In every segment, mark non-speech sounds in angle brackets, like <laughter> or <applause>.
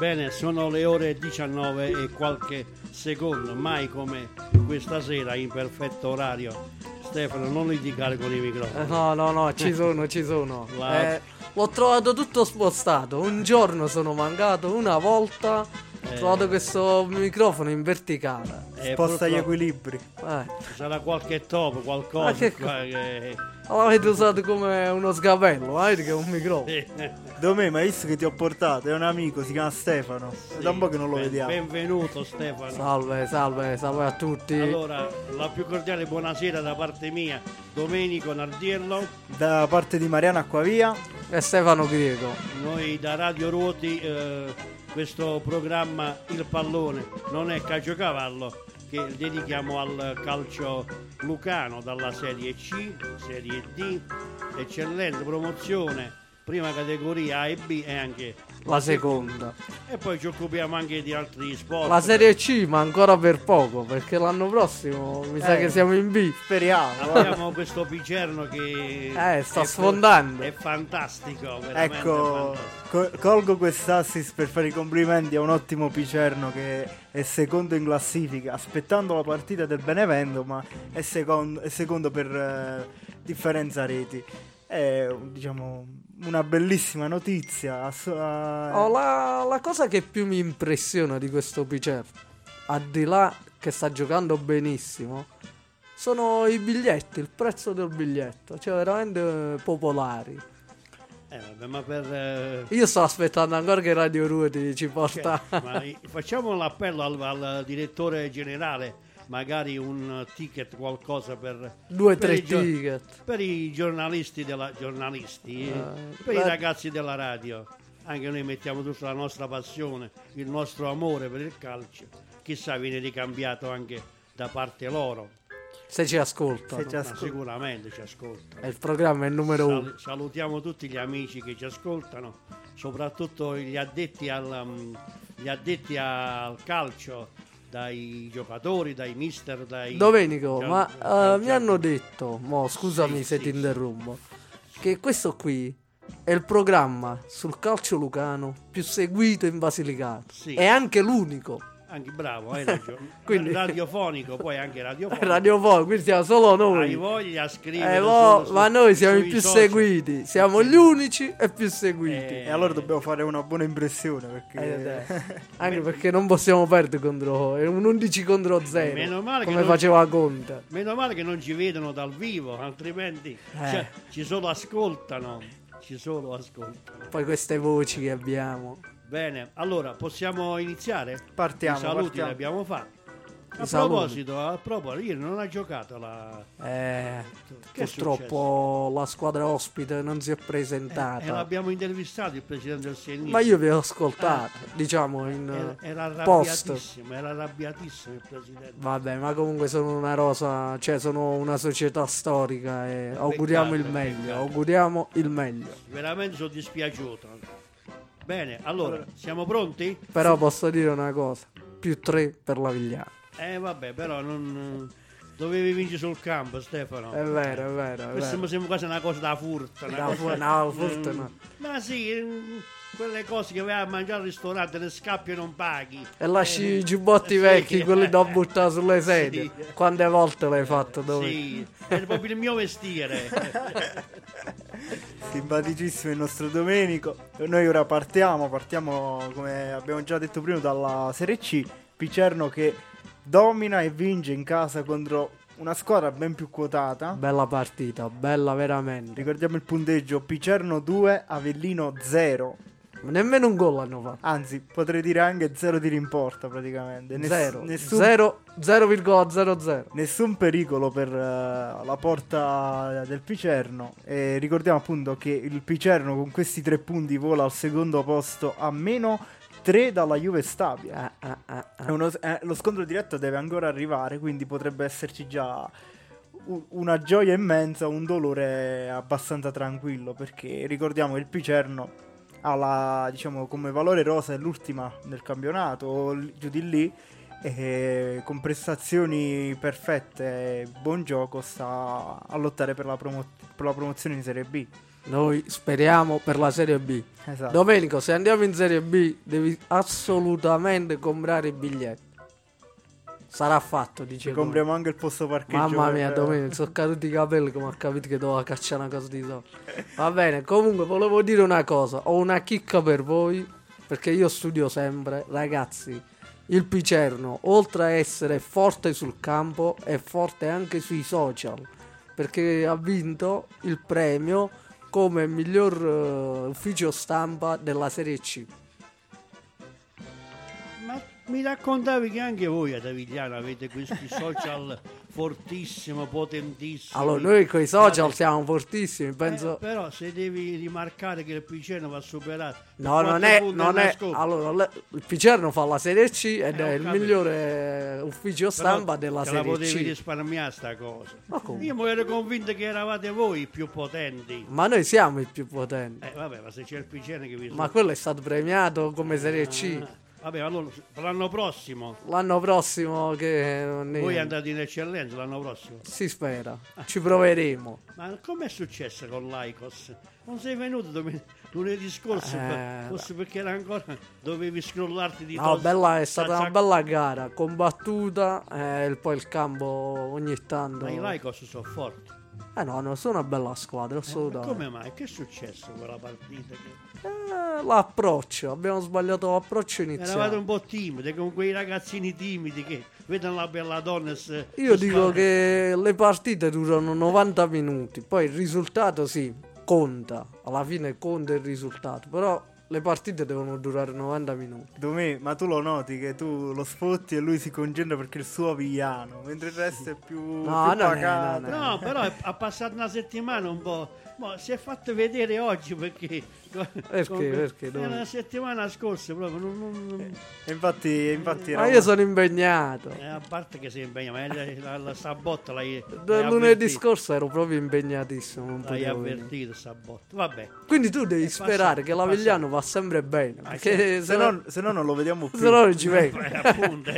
Bene, sono le ore 19 e qualche secondo, mai come questa sera in perfetto orario. Stefano, non litigare con i microfoni. Eh, no, no, no, ci sono, ci sono. <laughs> La- Eh, l'ho trovato tutto spostato. Un giorno sono mancato, una volta ho Eh. trovato questo microfono in verticale. Eh, Sposta gli purtroppo equilibri. Eh, ci sarà qualche topo, qualcosa che che... l'avete usato come uno sgabello, eh, che è un microfono. Dove, ma visto che ti ho portato? È un amico, si chiama Stefano. È da un po' che non lo Ben- vediamo. Benvenuto Stefano. Salve, salve, salve a tutti. Allora, la più cordiale buonasera da parte mia, Domenico Nardiello. Da parte di Mariana Acquavia. E Stefano Griego. Noi da Radio Ruoti, eh, questo programma Il Pallone non è calciocavallo che dedichiamo al calcio lucano dalla Serie C, Serie D, eccellente promozione, prima categoria A e B e anche La seconda. e poi ci occupiamo anche di altri sport. La Serie C, ma ancora per poco, perché l'anno prossimo mi sa Eh. che siamo in B. Speriamo. Abbiamo questo Picerno che Eh, sta è- sfondando. È fantastico, Ecco, fantastico. co- colgo quest'assist per fare i complimenti a un ottimo Picerno che è secondo in classifica, aspettando la partita del Benevento, ma è secondo, è secondo per eh, differenza reti. È diciamo una bellissima notizia. ass- Oh, la, la cosa che più mi impressiona di questo Picer, al di là che sta giocando benissimo, sono i biglietti, il prezzo del biglietto, cioè veramente popolari. Eh, vabbè, ma per eh, Io sto aspettando ancora che Radio Ruoti ci porta. Ma i- facciamo l'appello al, al direttore generale, magari un ticket, qualcosa per, Due o per tre i gio- ticket. per i giornalisti, della, giornalisti Eh, per i beh. ragazzi della radio. Anche noi mettiamo tutta la nostra passione, il nostro amore per il calcio. Chissà, viene ricambiato anche da parte loro. Se ci ascoltano. Se ci Ma ascolta. sicuramente ci ascoltano. Il programma è il numero uno. Sal- salutiamo tutti gli amici che ci ascoltano, soprattutto gli addetti al, um, gli addetti al calcio, dai giocatori, dai mister, dai... Domenico, Cal- ma eh, cal- mi hanno detto, mo, scusami Sì, se sì, ti sì. interrompo, che questo qui è il programma sul calcio lucano più seguito in Basilicata. Sì. È anche l'unico. Anche bravo, hai <laughs> ragione. Quindi- Radiofonico, poi anche radiofonico. Radiofonico, quindi siamo solo Hai noi. voglia a scrivere Eh, mo, su- ma noi siamo i più social. seguiti, siamo gli unici e più seguiti. Eh, E allora dobbiamo fare una buona impressione Eh, perché <laughs> dai. Anche perché non possiamo perdere contro è un 11 contro 0 Meno male come faceva Conte. Meno male che non ci vedono dal vivo, altrimenti Eh. cioè, ci solo ascoltano. Ci solo ascoltano. Poi queste voci che abbiamo. Bene, allora possiamo iniziare? partiamo. I saluti partiamo. li abbiamo fatti. A proposito, a proposito, ieri non ha giocato la. Eh, purtroppo la squadra ospite non si è E presentata. l'abbiamo intervistato il presidente del Senio. Ma io vi ho ascoltato, diciamo in Era, eh, era post. arrabbiatissimo, era arrabbiatissimo il presidente. Vabbè, ma comunque sono una rosa, cioè sono una società storica e auguriamo il peccato, meglio, peccato. auguriamo il meglio. Veramente sono dispiaciuto. Bene, allora, siamo pronti? Però posso dire una cosa, più 3 per la Vigliana. Eh vabbè, però non. Dovevi vincere sul campo, Stefano. È vero, è vero, è Questo vero. mi sembra quasi una cosa da furto. una Da cosa- fu- no, furto no. Ma sì, mm, quelle cose che vai a mangiare al ristorante, ne scappi e non paghi. E lasci Eh, i giubbotti sì. quelli, quelli da <laughs> buttare sulle sedie. Sì. Quante volte l'hai fatto? Dove? Sì, è proprio il mio mestiere. <laughs> Simpaticissimo il nostro Domenico. Noi ora partiamo, partiamo come abbiamo già detto prima dalla Serie C. Picerno che domina e vince in casa contro una squadra ben più quotata. Bella partita, bella veramente. Ricordiamo il punteggio Picerno 2, Avellino 0. Nemmeno un gol hanno fatto. Anzi, potrei dire anche 0 tiri in porta praticamente. Ness- Zero. nessun, Zero- 0,00. nessun pericolo per eh, la porta del Picerno. E ricordiamo appunto che il Picerno con questi tre punti vola al secondo posto a meno 3 dalla Juve Stabia. Ah, ah, ah, ah. Uno- eh, lo scontro diretto deve ancora arrivare, quindi potrebbe esserci già una gioia immensa, un dolore abbastanza tranquillo, perché ricordiamo che il Picerno la, diciamo, come valore rosa è l'ultima del campionato, giù di lì, e con prestazioni perfette e buon gioco sta a lottare per la, promo- per la promozione in Serie B. Noi speriamo per la Serie B. Esatto. Domenico, se andiamo in Serie B, devi assolutamente comprare i biglietti. Sarà fatto, dice. Compriamo anche il posto parcheggio. Mamma mia, per- Domenico, sono caduti i capelli come ho capito che doveva cacciare una cosa di soldi. Va bene, comunque volevo dire una cosa. Ho una chicca per voi, perché io studio sempre. Ragazzi, il Picerno, oltre a essere forte sul campo, è forte anche sui social. Perché ha vinto il premio come miglior eh, ufficio stampa della Serie C. Ma mi raccontavi che anche voi ad Avigliano avete questi social <laughs> fortissimo, potentissimi. Allora, noi con i social siamo fortissimi, penso... Eh, però se devi rimarcare che il Piceno va superato No, non è, non è allora le- il Picerno fa la Serie C ed Eh, è il capito. migliore ufficio Però stampa della te la Serie potevi C. risparmiare sta cosa Ma io mi ero convinto che eravate voi i più potenti Ma noi siamo i più potenti. eh vabbè ma se c'è il Piceno che vi Ma quello è stato premiato come Serie C. Ah, vabbè allora l'anno prossimo L'anno prossimo che non è- voi andate in eccellenza l'anno prossimo si spera. Ci proveremo. ma com'è successo con l'Aicos? non sei venuto domen- lunedì scorso Eh, forse perché era ancora dovevi scrollarti di No, bella, è stata una bella gara, combattuta e il- poi il campo ogni tanto. ma i Laicos sono forti Eh no, no, sono una bella squadra, Ma assolutamente. come mai? Che è successo quella partita? Che- Eh, l'approccio, abbiamo sbagliato l'approccio Eravate iniziale. un po' timidi, con quei ragazzini timidi che vedono la bella donna se- Io dico spaventano. che le partite durano 90 minuti, poi il risultato sì, conta, alla fine conta il risultato, però le partite devono durare 90 minuti. Domè, ma tu lo noti che tu lo spotti e lui si concentra perché è il suo vigliano, mentre il resto è più, No, più non è, pacato. non è. No, però è- ha passato una settimana un po'. ma si è fatto vedere oggi perché. Perché? Perché? Era una settimana scorsa proprio. Non, non- non- E infatti, infatti Ma io sono impegnato. eh, a parte che si impegna, ma la, la, la Sabotta l'hai, l'hai lunedì avvertito. scorso ero proprio impegnatissimo. Non L'hai avvertito Sabotta. Vabbè. Quindi tu devi passato, sperare che l'Avigliano va sempre bene. Ah, Perché se, se, no, se no non lo vediamo più. <laughs> se no non ci vengo. Eh, appunto?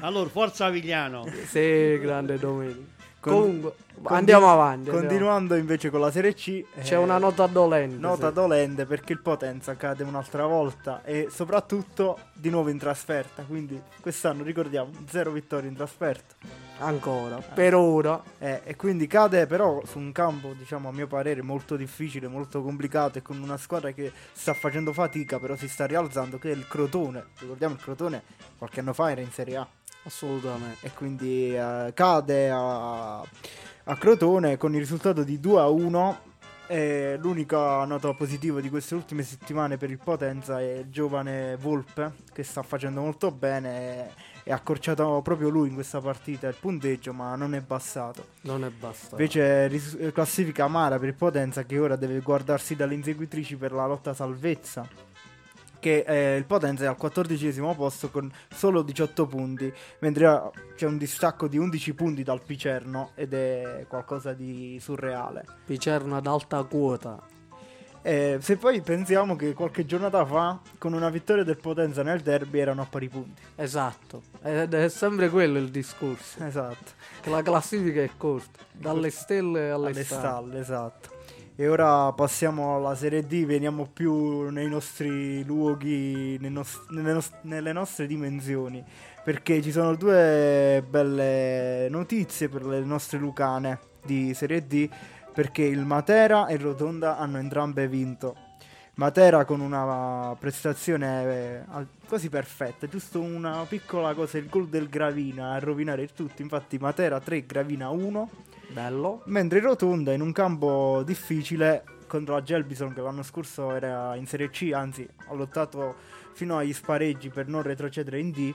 Allora, forza Avigliano. Sì, grande Domenico. Con- Comunque, Continu- andiamo avanti. andiamo. Continuando invece con la Serie C, C'è eh, una nota dolente. nota sì. dolente perché il Potenza cade un'altra volta e soprattutto di nuovo in trasferta. Quindi quest'anno ricordiamo zero vittorie in trasferta. Ancora, per ora. Eh, e quindi cade però su un campo, diciamo a mio parere, molto difficile, molto complicato e con una squadra che sta facendo fatica, però si sta rialzando, che è il Crotone. Ricordiamo il Crotone qualche anno fa era in Serie A Assolutamente. e quindi eh, cade a, a Crotone con il risultato di 2 a 1. E l'unica nota positiva di queste ultime settimane per il Potenza è il giovane Volpe che sta facendo molto bene e, ha accorciato proprio lui in questa partita il punteggio ma non è passato. Non è basta. Invece ris- classifica amara per il Potenza che ora deve guardarsi dalle inseguitrici per la lotta salvezza. Che eh, il Potenza è al quattordicesimo posto con solo 18 punti, mentre c'è un distacco di 11 punti dal Picerno ed è qualcosa di surreale. Picerno ad alta quota. Eh, se poi pensiamo che qualche giornata fa, con una vittoria del Potenza nel derby, erano a pari punti. Esatto. Ed è sempre quello il discorso. Esatto. Che la classifica è corta. Dalle stelle alle, alle stalle. stalle, esatto. E ora passiamo alla Serie D, veniamo più nei nostri luoghi, nei nos- nelle, nos- nelle nostre dimensioni, perché ci sono due belle notizie per le nostre lucane di Serie D, perché il Matera e il Rotonda hanno entrambe vinto. Matera con una prestazione eh, quasi perfetta, giusto una piccola cosa, il gol del Gravina a rovinare il tutto, infatti Matera 3, Gravina 1. Bello. Mentre il Rotonda in un campo difficile contro la Gelbison che l'anno scorso era in Serie C, anzi ha lottato fino agli spareggi per non retrocedere in D,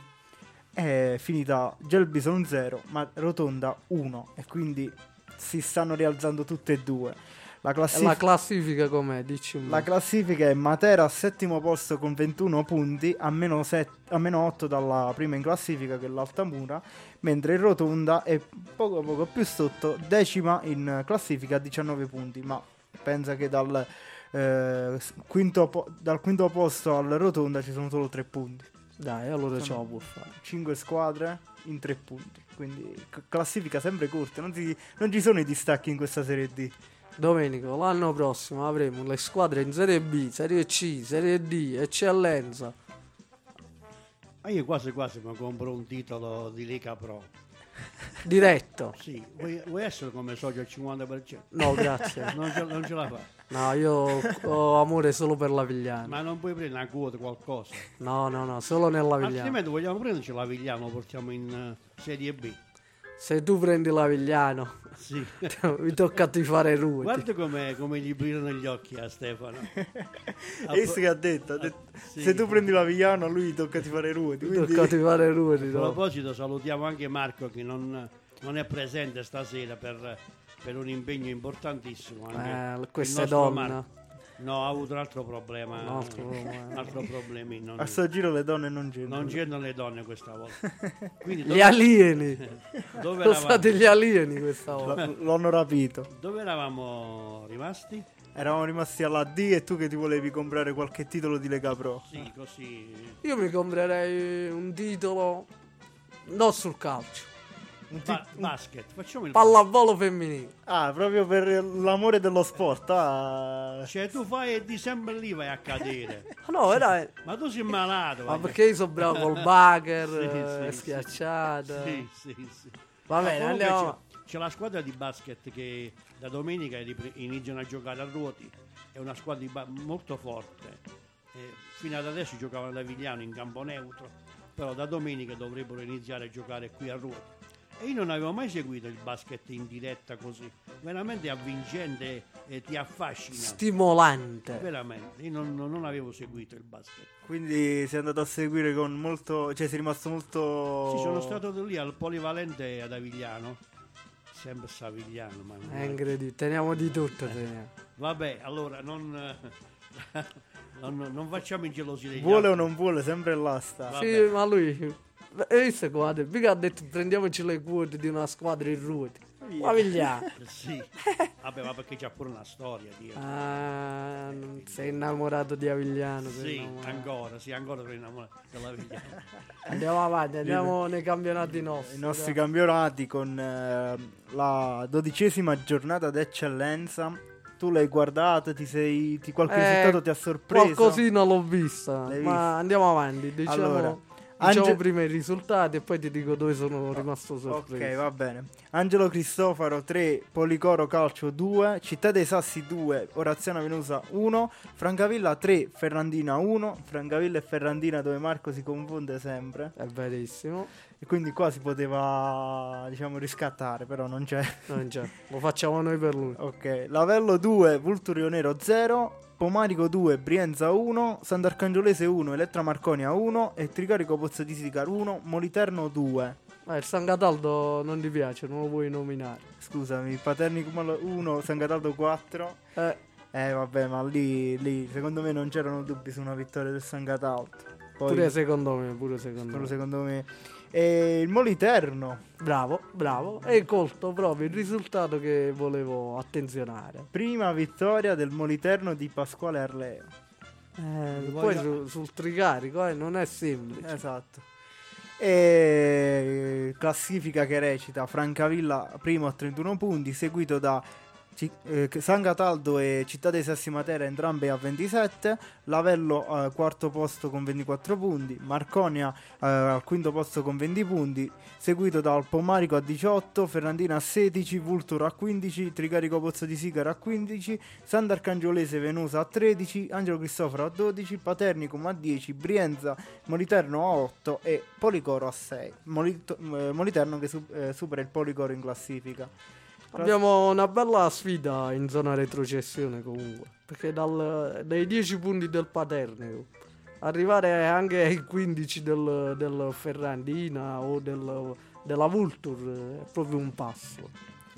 è finita Gelbison 0 ma Rotonda 1 e quindi si stanno rialzando tutte e due. La, classif- la classifica com'è? Dici un la classifica è Matera al settimo posto con 21 punti, a meno, set- a meno 8 dalla prima in classifica che è l'Altamura, mentre il Rotonda è poco poco più sotto, decima in classifica a 19 punti, ma pensa che dal, eh, quinto, po- dal quinto posto al Rotonda ci sono solo 3 punti. Dai, allora ce la può fare. 5 squadre in 3 punti. Quindi c- classifica sempre corta. Non, si- non ci sono i distacchi in questa Serie D. Domenico, l'anno prossimo avremo le squadre in Serie B, Serie C, Serie D, Eccellenza. Ma io quasi quasi mi compro un titolo di Lega Pro. <laughs> Diretto. Sì, vuoi, vuoi essere come socio al 50%? No, grazie. <laughs> Non ce, non ce la fa. No, io ho amore solo per la Vigliano. Ma non puoi prendere una quota qualcosa. No, no, no, solo nella Vigliano. Altrimenti vogliamo prenderci la Vigliano, lo portiamo in eh, Serie B. Se tu prendi la Vigliano, Sì. <laughs> mi tocca di fare ruoti. Guarda come, come gli brillano gli occhi a Stefano. <laughs> A questo che ha detto, ha detto, sì. se tu prendi la Vigliano a lui tocca di fare ruoti. Mi Quindi... tocca di fare ruoti. A no? proposito, salutiamo anche Marco che non, non è presente stasera per, per un impegno importantissimo. Anche Eh, nostro donne. Marco. No, ha avuto un altro problema. Un altro problema. un altro problemino. A sto giro le donne non c'entrano. Non c'erano le donne questa volta. <laughs> Quindi Gli dove, alieni. <laughs> dove Sono stati eravamo, gli alieni questa volta. L- l'hanno rapito. dove eravamo rimasti? Eravamo rimasti alla D e tu che ti volevi comprare qualche titolo di Lega Pro. Sì, così. Io mi comprerei un titolo non sul calcio, Un Ba- basket, facciamo il pallavolo femminile. Ah, proprio per l'amore dello sport. Ah. Cioè tu fai e di sempre lì vai a cadere. <laughs> No, era... Ma tu sei malato. Ma vai. perché io sono bravo col bagger, <laughs> Sì, eh, sì, schiacciata. Sì, sì, sì. Va bene, andiamo. C'è, c'è la squadra di basket che da domenica iniziano a giocare a ruoti. È una squadra di ba- molto forte. Eh, fino ad adesso giocavano da Vigliano in campo neutro, però da domenica dovrebbero iniziare a giocare qui a ruoti. E io non avevo mai seguito il basket in diretta così. Veramente avvincente e ti affascina. Stimolante. Veramente, io non, non avevo seguito il basket. Quindi sei andato a seguire con molto. Cioè, sei rimasto molto. Sì, sono stato lì al Polivalente ad Avigliano. Sempre Savigliano, ma non È incredibile, teniamo di tutto. Eh. teniamo. Vabbè, allora non, <laughs> non, non facciamo i gelosi degli Vuole o altri. non vuole, sempre là sta. Vabbè. Sì, ma lui... Hai visto guarda, mica ha detto prendiamoci le quote di una squadra in ruoti. Ma. Eh, Sì. Vabbè, ma perché c'ha pure una storia dietro. Ah, non sei innamorato di Avigliano. sì, innamorato. ancora, sì, ancora sono innamorato della Vigliano. <laughs> Andiamo avanti, andiamo nei campionati nostri. I nostri dai. campionati con eh, la dodicesima giornata d'eccellenza. Tu l'hai guardato, ti sei. Ti, qualche Eh, risultato ti ha sorpreso? Qualcosina l'ho vista, L'hai ma vista? andiamo avanti. Diciamo, Allora, diciamo Ange- prima i risultati e poi ti dico dove sono rimasto sorpreso. Ok, va bene. Angelo Cristofaro 3, Policoro Calcio 2, Città dei Sassi 2, Oraziano Venusa 1, Francavilla 3, Ferrandina 1, Francavilla e Ferrandina dove Marco si confonde sempre. È verissimo. E quindi qua si poteva, diciamo, riscattare, però non c'è. Non c'è. Lo facciamo noi per lui. Ok, Lavello 2, Vulturio Nero 0, Pomarico 2, Brienza 1, Sant'Arcangiolese 1, Elettra Marconia 1 e Tricarico Pozzo di Sicar 1, Moliterno 2. Ma il San Cataldo non ti piace, non lo vuoi nominare. Scusami, Paternico 1, San Cataldo 4. Eh, Eh vabbè, ma lì, lì secondo me non c'erano dubbi su una vittoria del San Cataldo. Poi, pure secondo me, pure secondo solo me. secondo me. E il Moliterno, Bravo, bravo. Hai colto proprio il risultato che volevo attenzionare. prima vittoria del Moliterno di Pasquale Arleo. Eh, Voglio- poi su- sul tricarico eh, non è semplice. Esatto. E classifica che recita Francavilla primo a 31 punti, seguito da Ci- eh, San Cataldo e Città dei Sassi Matera entrambe a 27, Lavello al quarto posto con 24 punti, Marconia eh, al quinto posto con 20 punti, seguito dal Pomarico a 18, Ferrandina a 16, Vulturo a 15, Tricarico Pozzo di Sigara a 15, Sant'Arcangiolese Venusa a 13, Angelo Cristoforo a 12, Paternicum a 10, Brienza Moliterno a 8 e Policoro a 6. Molito- eh, Moliterno che su- eh, supera il Policoro in classifica. Abbiamo una bella sfida in zona retrocessione comunque. Perché dal- dai 10 punti del Paternico arrivare anche ai 15 del, del Ferrandina o del- della Vulture è proprio un passo.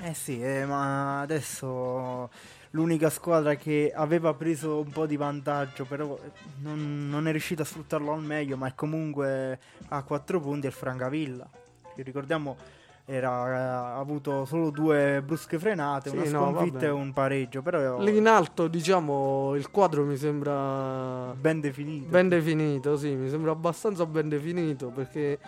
Eh sì, eh, ma adesso l'unica squadra che aveva preso un po' di vantaggio, però eh, non, non è riuscita a sfruttarlo al meglio, ma è comunque a 4 punti è il Francavilla. Ricordiamo era, ha avuto solo due brusche frenate, Sì, una no, sconfitta vabbè. e un pareggio, però Lì in alto, diciamo, il quadro mi sembra ben definito. ben definito, sì, mi sembra abbastanza ben definito perché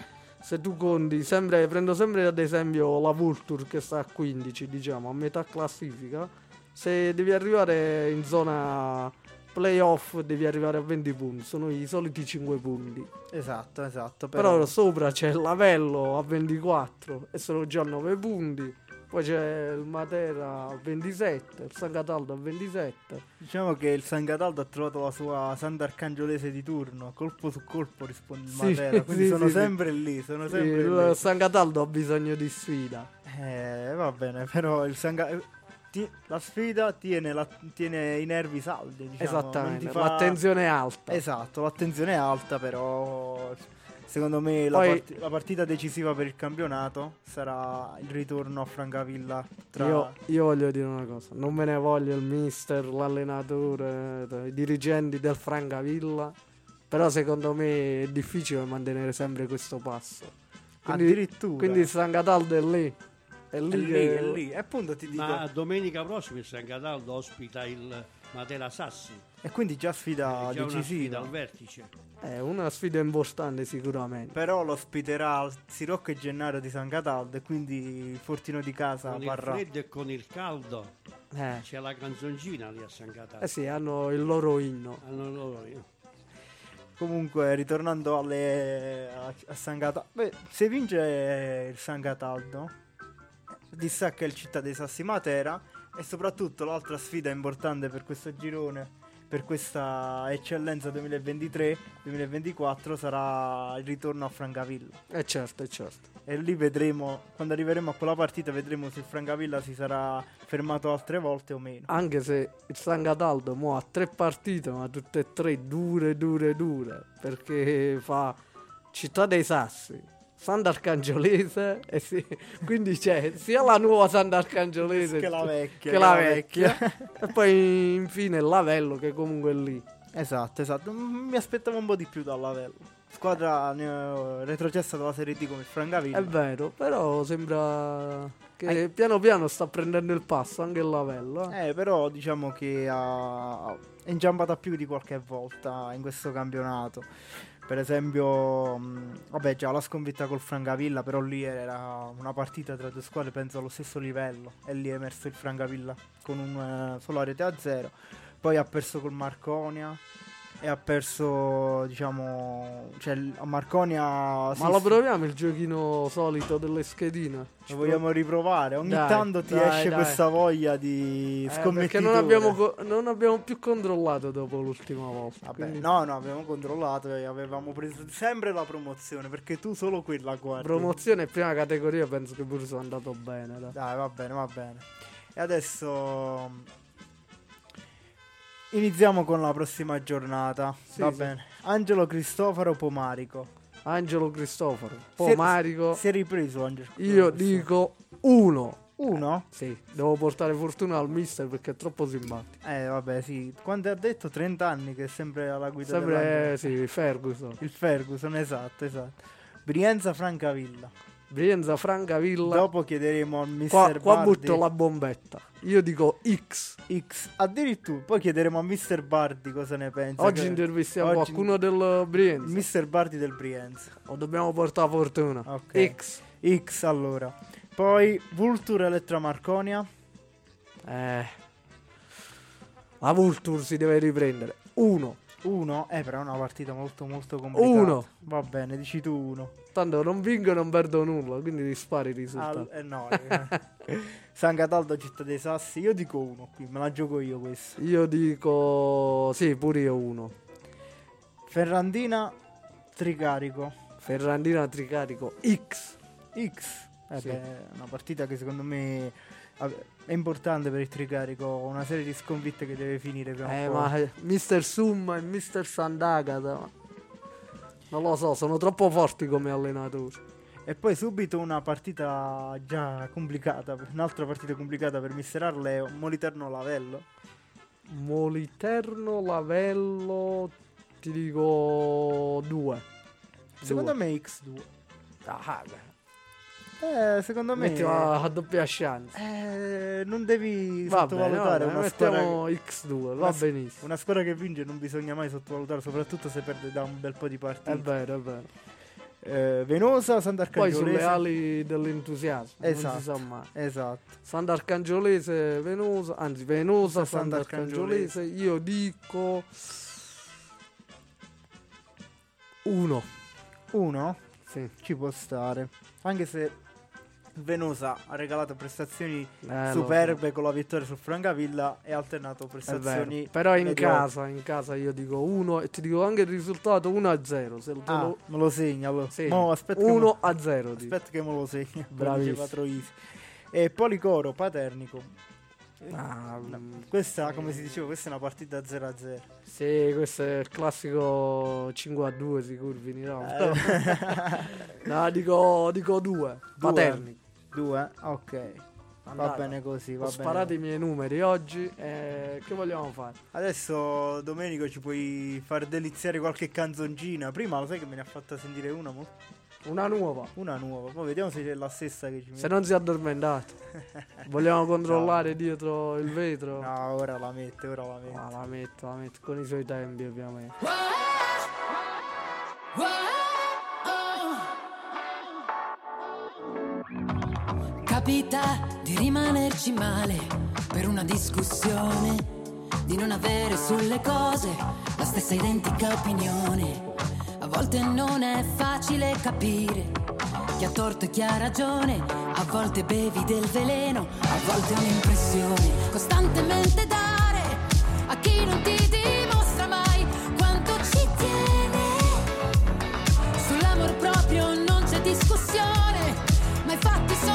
se tu conti, sempre, prendo sempre ad esempio la Vulture che sta a 15, diciamo, a metà classifica, se devi arrivare in zona playoff devi arrivare a 20 punti, sono i soliti 5 punti. Esatto, esatto. Però, Però, sopra c'è il Lavello a 24 e sono già 9 punti. Poi c'è il Matera a 27, il San Cataldo a 27. diciamo che il San Cataldo ha trovato la sua Sant'Arcangiolese di turno, colpo su colpo risponde il Sì, Matera, <laughs> quindi sì, sono sì, sempre lì, sono sempre il lì. San Cataldo ha bisogno di sfida. Eh, va bene, però il San eh, ti- la sfida tiene, la- tiene i nervi saldi, diciamo, Esattamente, fa- l'attenzione è alta. Esatto, l'attenzione è alta, però secondo me la, Poi- parti- la partita decisiva per il campionato sarà il ritorno a Francavilla tra Io, io voglio dire una cosa, non me ne voglio il mister, l'allenatore, eh, i dirigenti del Francavilla, però secondo me è difficile mantenere sempre questo passo. Quindi, addirittura. quindi San Cataldo è lì. È è lì, lì, che- è lì. E appunto ti dico, Ma domenica prossima il San Cataldo ospita il Matera Sassi. e quindi già È sfida già una decisiva. sfida al vertice. È una sfida importante sicuramente. Però lo ospiterà al Sirocco e Gennaro di San Cataldo e quindi il fortino di casa Con il parrà. freddo e con il caldo Eh, c'è la canzoncina lì a San Cataldo. eh sì, hanno il loro inno. Hanno loro- io- Comunque, ritornando alle, a, a San Cataldo, beh, se vince il San Cataldo, distacca il Città dei Sassi Matera e soprattutto l'altra sfida importante per questo girone, per questa eccellenza 2023-2024 sarà il ritorno a Francavilla. Eh certo, eh certo. E lì vedremo, quando arriveremo a quella partita, vedremo se il Francavilla si sarà fermato altre volte o meno. Anche se il San Cataldo mo ha tre partite, ma tutte e tre dure, dure, dure. Perché fa Città dei Sassi, Sant'Arcangiolese, e sì, <laughs> quindi c'è sia la nuova Sant'Arcangiolese Che la vecchia. che la vecchia. e poi infine il Lavello che comunque è lì. Esatto, esatto. Mi aspettavo un po' di più dall'Avello. Squadra ne- retrocessa dalla Serie D come il Francavilla. È vero, però sembra che piano piano sta prendendo il passo anche il Lavello. eh. Eh, però diciamo che ha... è inciampata più di qualche volta in questo campionato. Per esempio, vabbè, già la sconfitta col Francavilla, però lì era una partita tra due squadre, penso allo stesso livello. E lì è emerso il Francavilla con un eh, solo rete a zero. Poi ha perso col Marconia. E ha perso, diciamo, cioè a Marconia. sì, Ma lo proviamo il giochino solito delle schedine? Ci Lo vogliamo riprovare. Ogni Dai, tanto ti dai, esce dai. questa voglia di Eh, scommettere. perché non abbiamo, co- non abbiamo più controllato dopo l'ultima volta. Vabbè, quindi no, no, abbiamo controllato e avevamo preso sempre la promozione perché tu solo quella guardi. Promozione e prima categoria penso che pure sono andato bene. dai. Va bene, va bene. E adesso iniziamo con la prossima giornata. Sì, va sì. bene. Angelo Cristoforo Pomarico. Angelo Cristoforo, Si poi è-. Si è ripreso Angelo. Io dico uno. uno? Sì, devo portare fortuna al mister perché è troppo simpatico. Eh, vabbè, sì. Quando ha detto 30 anni che è sempre alla guida Sempre, eh, sì, Ferguson. Il Ferguson, esatto, esatto. Brienza Francavilla. Brienza Francavilla. Dopo chiederemo al mister Qua, qua Bardi butto la bombetta. Io dico X. X. Addirittura, poi chiederemo a mister Bardi cosa ne pensa. Oggi intervistiamo oggi- qualcuno del Brienza. Mister Bardi del Brienza. O dobbiamo portare fortuna. Ok. X. X allora. Poi Vulture Elettra Marconia. Eh. La Vulture si deve riprendere. Uno. Uno. Eh, però è una partita molto molto complicata. Uno. Va bene, dici tu uno. Tanto non vinco e non perdo nulla, quindi dispari i risultati. Al- eh, no. eh. <laughs> San Cataldo Città dei Sassi. Io dico uno qui, me la gioco io questo. Io dico sì, pure io uno. Ferrandina Tricarico. Ferrandina Tricarico X. X. Eh Sì. beh, è una partita che secondo me è importante per il Tricarico. Una serie di sconfitte che deve finire prima Eh, ma Mr. Summa e Mr. Sandagata. Non lo so, sono troppo forti come allenatori. E poi subito una partita già complicata, un'altra partita complicata per Mister Arleo, Moliterno Lavello. Moliterno, Lavello, ti dico due. Secondo me X2. Ah, beh. Eh, secondo me Mettiamo a doppia chance. eh, non devi Va sottovalutare va bene, una squadra mettiamo X2, va una- benissimo. una squadra che vince non bisogna mai sottovalutare, soprattutto se perde da un bel po' di È partite. vero, è vero. Eh, Venosa, Poi Sant'Arcangiolese. sulle ali dell'entusiasmo, non Esatto. si sa mai. Esatto. Sant'Arcangiolese, Venosa, anzi Venosa, Sant'Arcangiolese. Io dico 1. Uno Sì. ci può stare. Anche se Venosa ha regalato prestazioni Eh, superbe con la vittoria su Francavilla e ha alternato so, prestazioni. Però in casa, in casa io dico 1 e ti dico anche il risultato 1 a 0. Se lo, Ah, lo- me lo segna. Allora. sì. Mo, aspetta che me- 1 a 0. dico. Aspetta che me lo segna. Bravissimo. 4 easy. E Policoro, Paternico. Ah, mm, Questa, come si diceva, questa è una partita 0-0. Sì, questo è il classico 5 a 2 sicuro finirà. Eh. <laughs> no, dico, dico 2. Paterni. Due? Ok. Va Andata. bene così, va Ho bene. sparato i miei numeri oggi. e che vogliamo fare? Adesso Domenico ci puoi far deliziare qualche canzoncina. Prima lo sai che me ne ha fatta sentire una, mo? Una nuova. una nuova. Poi vediamo se è la stessa che ci Se mette. non si è addormentato. <laughs> Vogliamo controllare dietro il vetro? No, ora la mette, ora la mette. Ah, la metto, la metto con i suoi tempi ovviamente. Capita di rimanerci male per una discussione, di non avere sulle cose la stessa identica opinione. A volte non è facile capire chi ha torto e chi ha ragione, a volte bevi del veleno, a volte un'impressione. Costantemente dare a chi non ti dimostra mai quanto ci tiene. Sull'amor proprio non c'è discussione, ma i fatti sono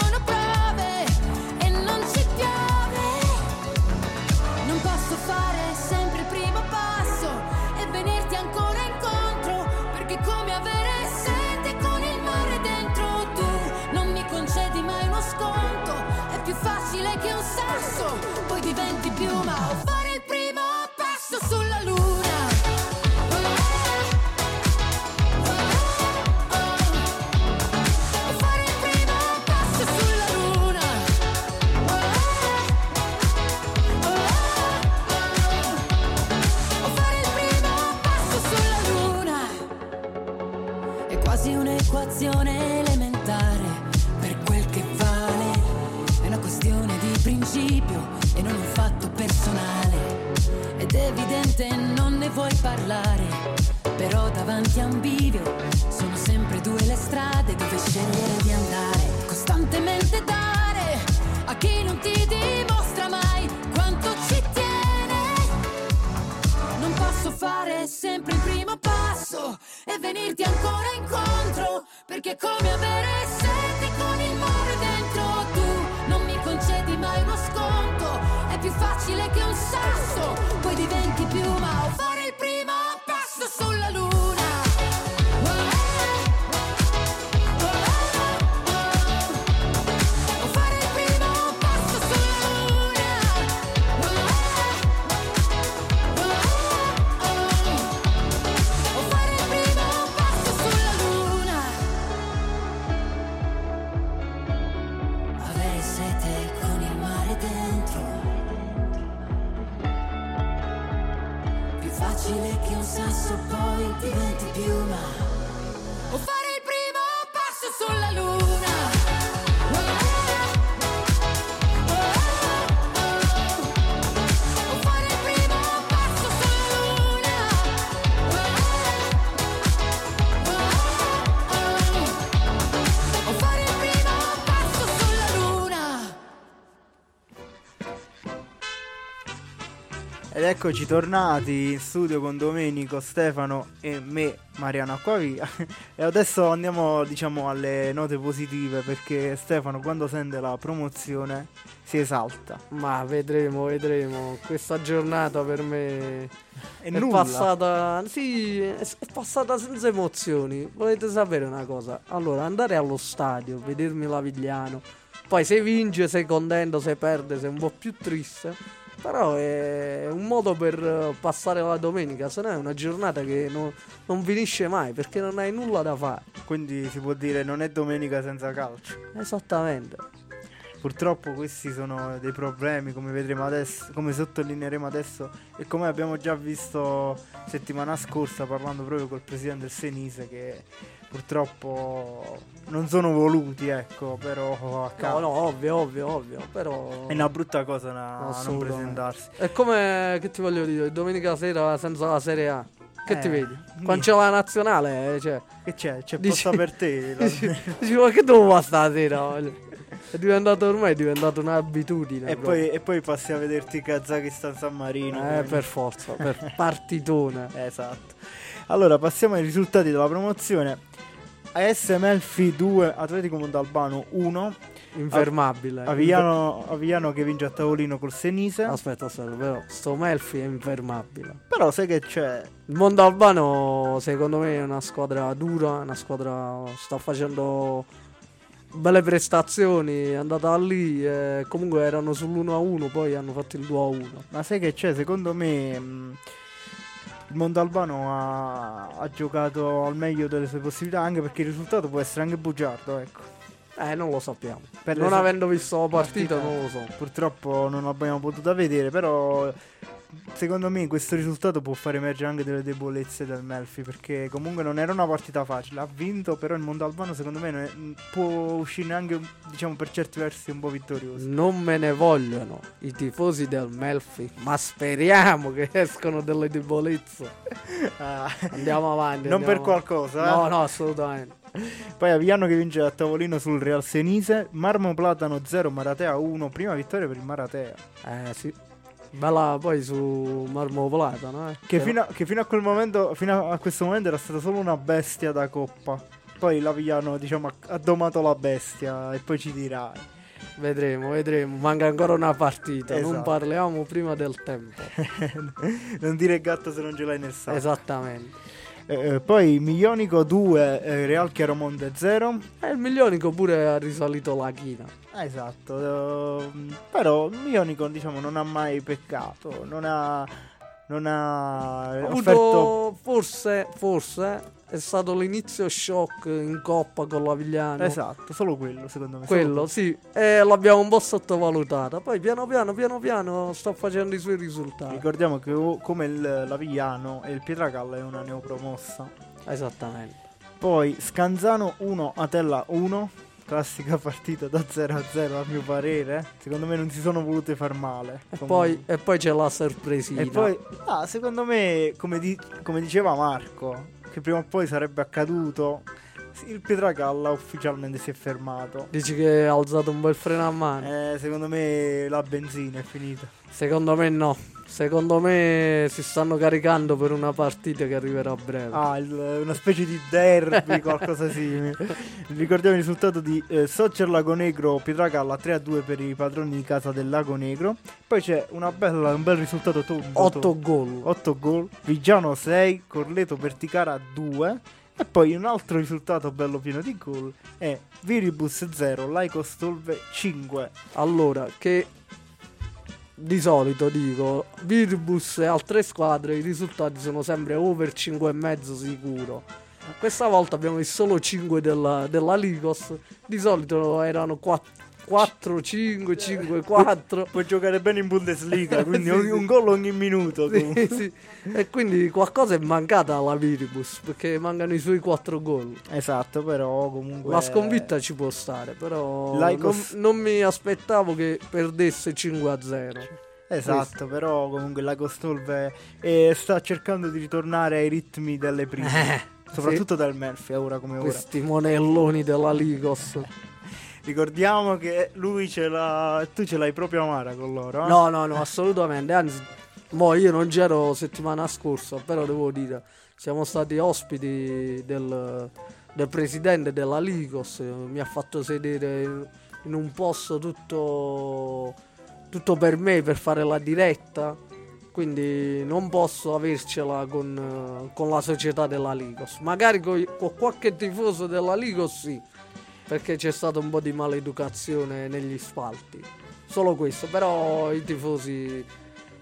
eccoci tornati in studio con Domenico, Stefano e me, Mariano Acquavia. <laughs> e adesso andiamo, diciamo, alle note positive perché Stefano quando sente la promozione si esalta. Ma vedremo, vedremo. Questa giornata per me è nulla. passata. Sì, è, è passata senza emozioni. Volete sapere una cosa? Allora, andare allo stadio, vedermi la Vigliano. Poi se vince sei contento, se perde sei un po' più triste. Però è un modo per passare la domenica, se no è una giornata che non, non finisce mai perché non hai nulla da fare. Quindi si può dire non è domenica senza calcio. Esattamente. Purtroppo questi sono dei problemi, come vedremo adesso, come sottolineeremo adesso e come abbiamo già visto settimana scorsa parlando proprio col presidente del Senise che purtroppo non sono voluti, ecco, però a No, caso. no, ovvio, ovvio, ovvio. Però È una brutta cosa na- non presentarsi. È come che ti voglio dire, domenica sera senza la Serie A. Che Eh, ti vedi? Quando c'è la nazionale, eh, cioè, Che c'è? C'è Dici- posta per te. <laughs> la- dici, dici, ma che devo fare stasera? È diventato ormai è diventata un'abitudine. e, poi, e poi passi a vederti Kazakistan San Marino. eh, quindi- per forza, per <laughs> partitone. Esatto. Allora, passiamo ai risultati della promozione. AS Melfi 2, Atletico Montalbano 1, Infermabile. Aviano, Aviano che vince a tavolino col Senise. Aspetta, aspetta, però sto Melfi è infermabile. Però sai che c'è? Il mondo albano secondo me è una squadra dura, una squadra sta facendo belle prestazioni, è andata lì, e comunque erano sull'1-1, poi hanno fatto il 2-1. Ma sai che c'è? Secondo me mh, il Montalbano ha, ha giocato al meglio delle sue possibilità, anche perché il risultato può essere anche bugiardo, ecco. Eh, non lo sappiamo. Per non avendo visto la partita, partita- non lo so. Purtroppo non l'abbiamo potuta vedere, però secondo me questo risultato può far emergere anche delle debolezze del Melfi, perché comunque non era una partita facile, ha vinto, però il Montalbano secondo me è- può uscirne anche, diciamo, per certi versi un po' vittorioso. Non me ne vogliono i tifosi del Melfi, ma speriamo che escono delle debolezze. Ah, Andiamo avanti. non per qualcosa, eh? No, no, assolutamente. Poi Aviano che vince a tavolino sul Real Senise, Marmo Platano 0, Maratea 1, prima vittoria per il Maratea. Eh sì. Bella poi su Marmo Platano, eh. Che fino a, che fino a quel momento, fino a questo momento era stata solo una bestia da coppa. Poi l'Aviano, diciamo, ha, domato la bestia e poi ci dirai. Vedremo, vedremo. Manca ancora una partita. Non Esatto. parliamo prima del tempo. <laughs> non dire gatto se non ce l'hai nel sacco. Esattamente. Eh, eh, poi Milionico 2, eh, Real Chiaromonte 0. E il Milionico pure ha risalito la china. Ah, esatto. ehm, però Milionico, diciamo, non ha mai peccato. Non ha. Non ha avuto forse, forse è stato l'inizio shock in coppa con la Vigliano. Esatto, solo quello secondo me. Quello, sì, e l'abbiamo un po' sottovalutata. Poi piano piano, piano piano sta facendo i suoi risultati. Ricordiamo che o- come il l'Avigliano e il Pietracalla è una neopromossa. Esattamente. Poi Scanzano 1, Atella 1. Classica partita da 0 a 0 a mio parere. Secondo me non si sono volute far male. E poi, e poi c'è la sorpresina. E poi, ah, secondo me, come, di- come diceva Marco, che prima o poi sarebbe accaduto, il Pietracalla ufficialmente si è fermato. Dici che ha alzato un bel freno a mano. Eh, secondo me la benzina è finita. Secondo me no. Secondo me si stanno caricando per una partita che arriverà a breve. Ah, il- una specie di derby, <laughs> qualcosa simile. Ricordiamo il risultato di eh, Soccer Lago Negro Pietracalla 3 a 2 per i padroni di casa del Lago Negro. Poi c'è una bella, un bel risultato tondo. 8 gol. 8 gol, Vigiano 6, Corleto Perticara 2 e poi un altro risultato bello pieno di gol è Viribus 0, Laico Stolve 5. Allora, che di solito dico, Virbus e altre squadre i risultati sono sempre over 5,5 sicuro. Questa volta abbiamo visto solo 5 della, della Ligos, di solito erano 4, 4 5, 5, 4. Puoi giocare bene in Bundesliga, <laughs> quindi Sì, sì. un gol ogni minuto. Sì, sì. E quindi qualcosa è mancata alla Viribus perché mancano i suoi 4 gol. Esatto, però comunque... La sconfitta ci può stare, però L'Aicos- non, non mi aspettavo che perdesse 5 a 0. Esatto, però comunque Laico Stolve eh, sta cercando di ritornare ai ritmi delle prime. Soprattutto dal Murphy, ora come ora. Questi monelloni della Ligos. Ricordiamo che lui ce l'ha... Tu ce l'hai proprio amara con loro, eh? No, no, no, assolutamente. Anzi, mo io non c'ero settimana scorsa, però devo dire, siamo stati ospiti del, del presidente della Ligos. Mi ha fatto sedere in, un posto tutto, tutto per me per fare la diretta. Quindi non posso avercela con, con la società della Ligos. Magari con, con qualche tifoso della Ligos sì, perché c'è stata un po' di maleducazione negli spalti. Solo questo, però i tifosi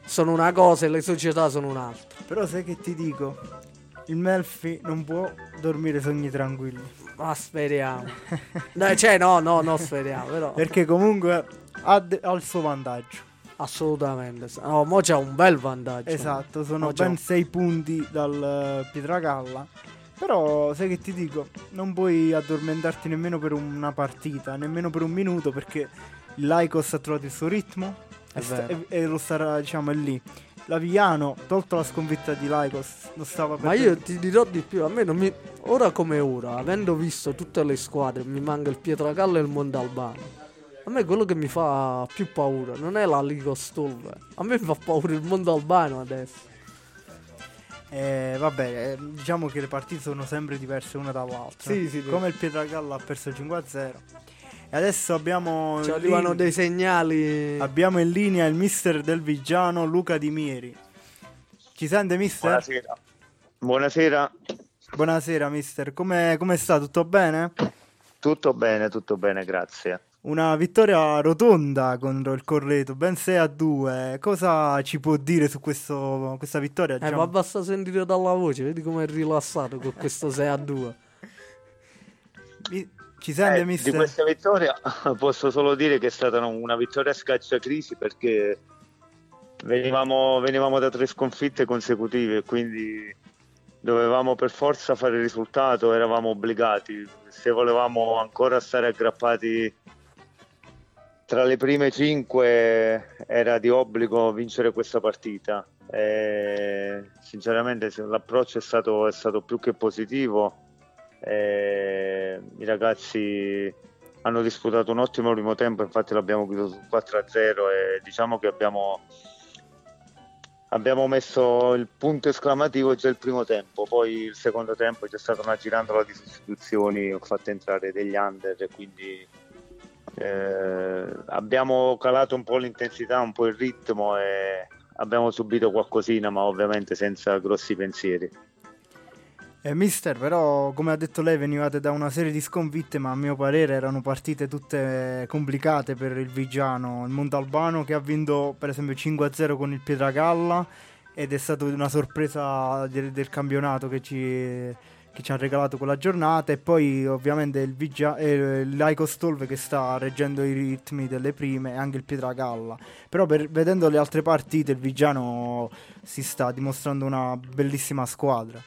sono una cosa e le società sono un'altra. Però sai che ti dico? Il Melfi non può dormire sogni tranquilli. Ma speriamo. <laughs> no, cioè, no, no, no, speriamo. Però. Perché comunque ha, de- ha il suo vantaggio. Assolutamente. No, mo c'è un bel vantaggio. Esatto, sono ben un- 6 punti dal Pietragalla. Però sai che ti dico? Non puoi addormentarti nemmeno per una partita, nemmeno per un minuto perché il Lycos ha trovato il suo ritmo e, sta- e- e lo starà, diciamo, è lì. Laviano, tolto la sconfitta di Lycos, lo stava Ma io ti dirò di più, a me non mi... Ora come ora, avendo visto tutte le squadre, mi manca il Pietragallo e il Montalbano. A me quello che mi fa più paura non è la Liga Stolve. A me fa paura il Montalbano adesso. Eh, vabbè, eh, diciamo che le partite sono sempre diverse una dall'altra. Sì, sì, sì. Come il Pietragalla ha perso il 5-0. E adesso abbiamo, Ci arrivano linea- dei segnali. abbiamo in linea il mister del Vigiano, Luca Di Mieri. Ci sente, mister? Buonasera. Buonasera, Buonasera, mister. Come, come sta? Tutto bene? tutto bene, tutto bene, grazie. Una vittoria rotonda contro il Corleto, ben 6 a 2. Cosa ci può dire su questo- questa vittoria? Eh, Diciamo- ma basta sentire dalla voce, vedi come è rilassato con questo 6 a 2. Mi- Ci sente, Eh, mister? di questa vittoria <laughs> posso solo dire che è stata una- una vittoria a scacciacrisi perché venivamo, venivamo da tre sconfitte consecutive, quindi dovevamo per forza fare il risultato, eravamo obbligati. Se volevamo ancora stare aggrappati tra le prime cinque era di obbligo vincere questa partita. E, sinceramente l'approccio è stato, è stato più che positivo. E I ragazzi hanno disputato un ottimo primo tempo, infatti l'abbiamo chiuso su 4-0 e diciamo che abbiamo, abbiamo messo il punto esclamativo già il primo tempo, poi il secondo tempo c'è stata una girandola di sostituzioni, ho fatto entrare degli under e quindi eh, abbiamo calato un po' l'intensità, un po' il ritmo e abbiamo subito qualcosina, ma ovviamente senza grossi pensieri. Eh, mister, però, come ha detto lei, venivate da una serie di sconfitte, ma a mio parere erano partite tutte complicate per il Vigiano. Il Montalbano che ha vinto, per esempio, 5-0 con il Pietragalla ed è stata una sorpresa del, del campionato che ci, che ci ha regalato quella giornata. E poi, ovviamente, il, Vigia, eh, il Laico Stolve che sta reggendo i ritmi delle prime e anche il Pietragalla. Però, per- vedendo le altre partite, il Vigiano si sta dimostrando una bellissima squadra.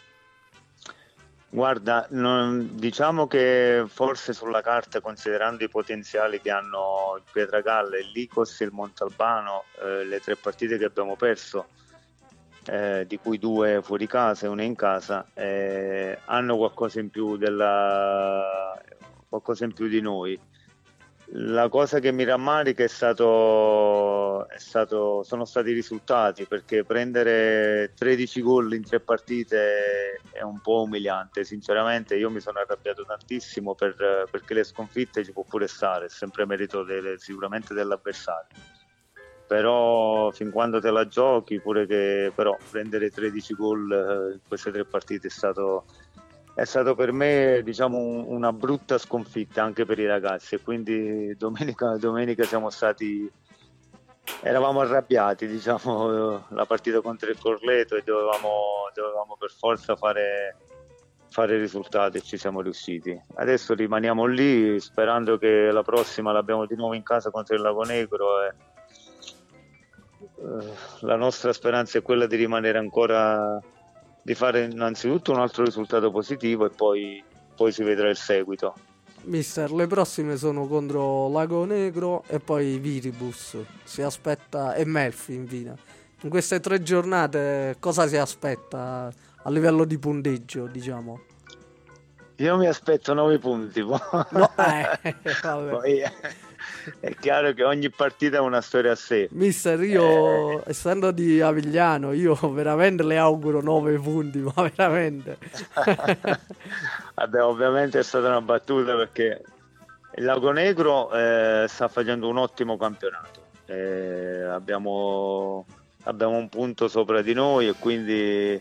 Guarda, non- diciamo che forse sulla carta, considerando i potenziali che hanno il Pietragalla, il Licos e il Montalbano, eh, le tre partite che abbiamo perso, eh, di cui due fuori casa e una in casa, eh, hanno qualcosa in più della, qualcosa in più di noi. La cosa che mi rammarica è stato, è stato, sono stati i risultati perché prendere 13 gol in tre partite è un po' umiliante. Sinceramente, io mi sono arrabbiato tantissimo per- perché le sconfitte ci può pure stare, è sempre merito delle- sicuramente dell'avversario. Però fin quando te la giochi, pure che però prendere 13 gol eh, in queste tre partite è stato, è stato per me diciamo un- una brutta sconfitta anche per i ragazzi. E quindi <laughs> domenica, domenica siamo stati eravamo arrabbiati diciamo <laughs> la partita contro il Corleto e dovevamo, dovevamo per forza fare fare il e ci siamo riusciti. Adesso rimaniamo lì sperando che la prossima l'abbiamo di nuovo in casa contro il Lago Negro e la nostra speranza è quella di rimanere ancora di fare innanzitutto un altro risultato positivo e poi, poi si vedrà il seguito. Mister, le prossime sono contro Lago Negro e poi Viribus. Si aspetta e Melfi infine. In queste tre giornate cosa si aspetta a livello di punteggio, diciamo? Io mi aspetto 9 punti, poi, No, eh, <laughs> vabbè. poi è chiaro che ogni partita ha una storia a sé. Mister, io essendo di Avigliano, io veramente le auguro 9 punti, <laughs> ma veramente. <laughs> Vabbè, ovviamente è stata una battuta perché il Lago Negro eh, sta facendo un ottimo campionato. Eh, abbiamo, abbiamo un punto sopra di noi e quindi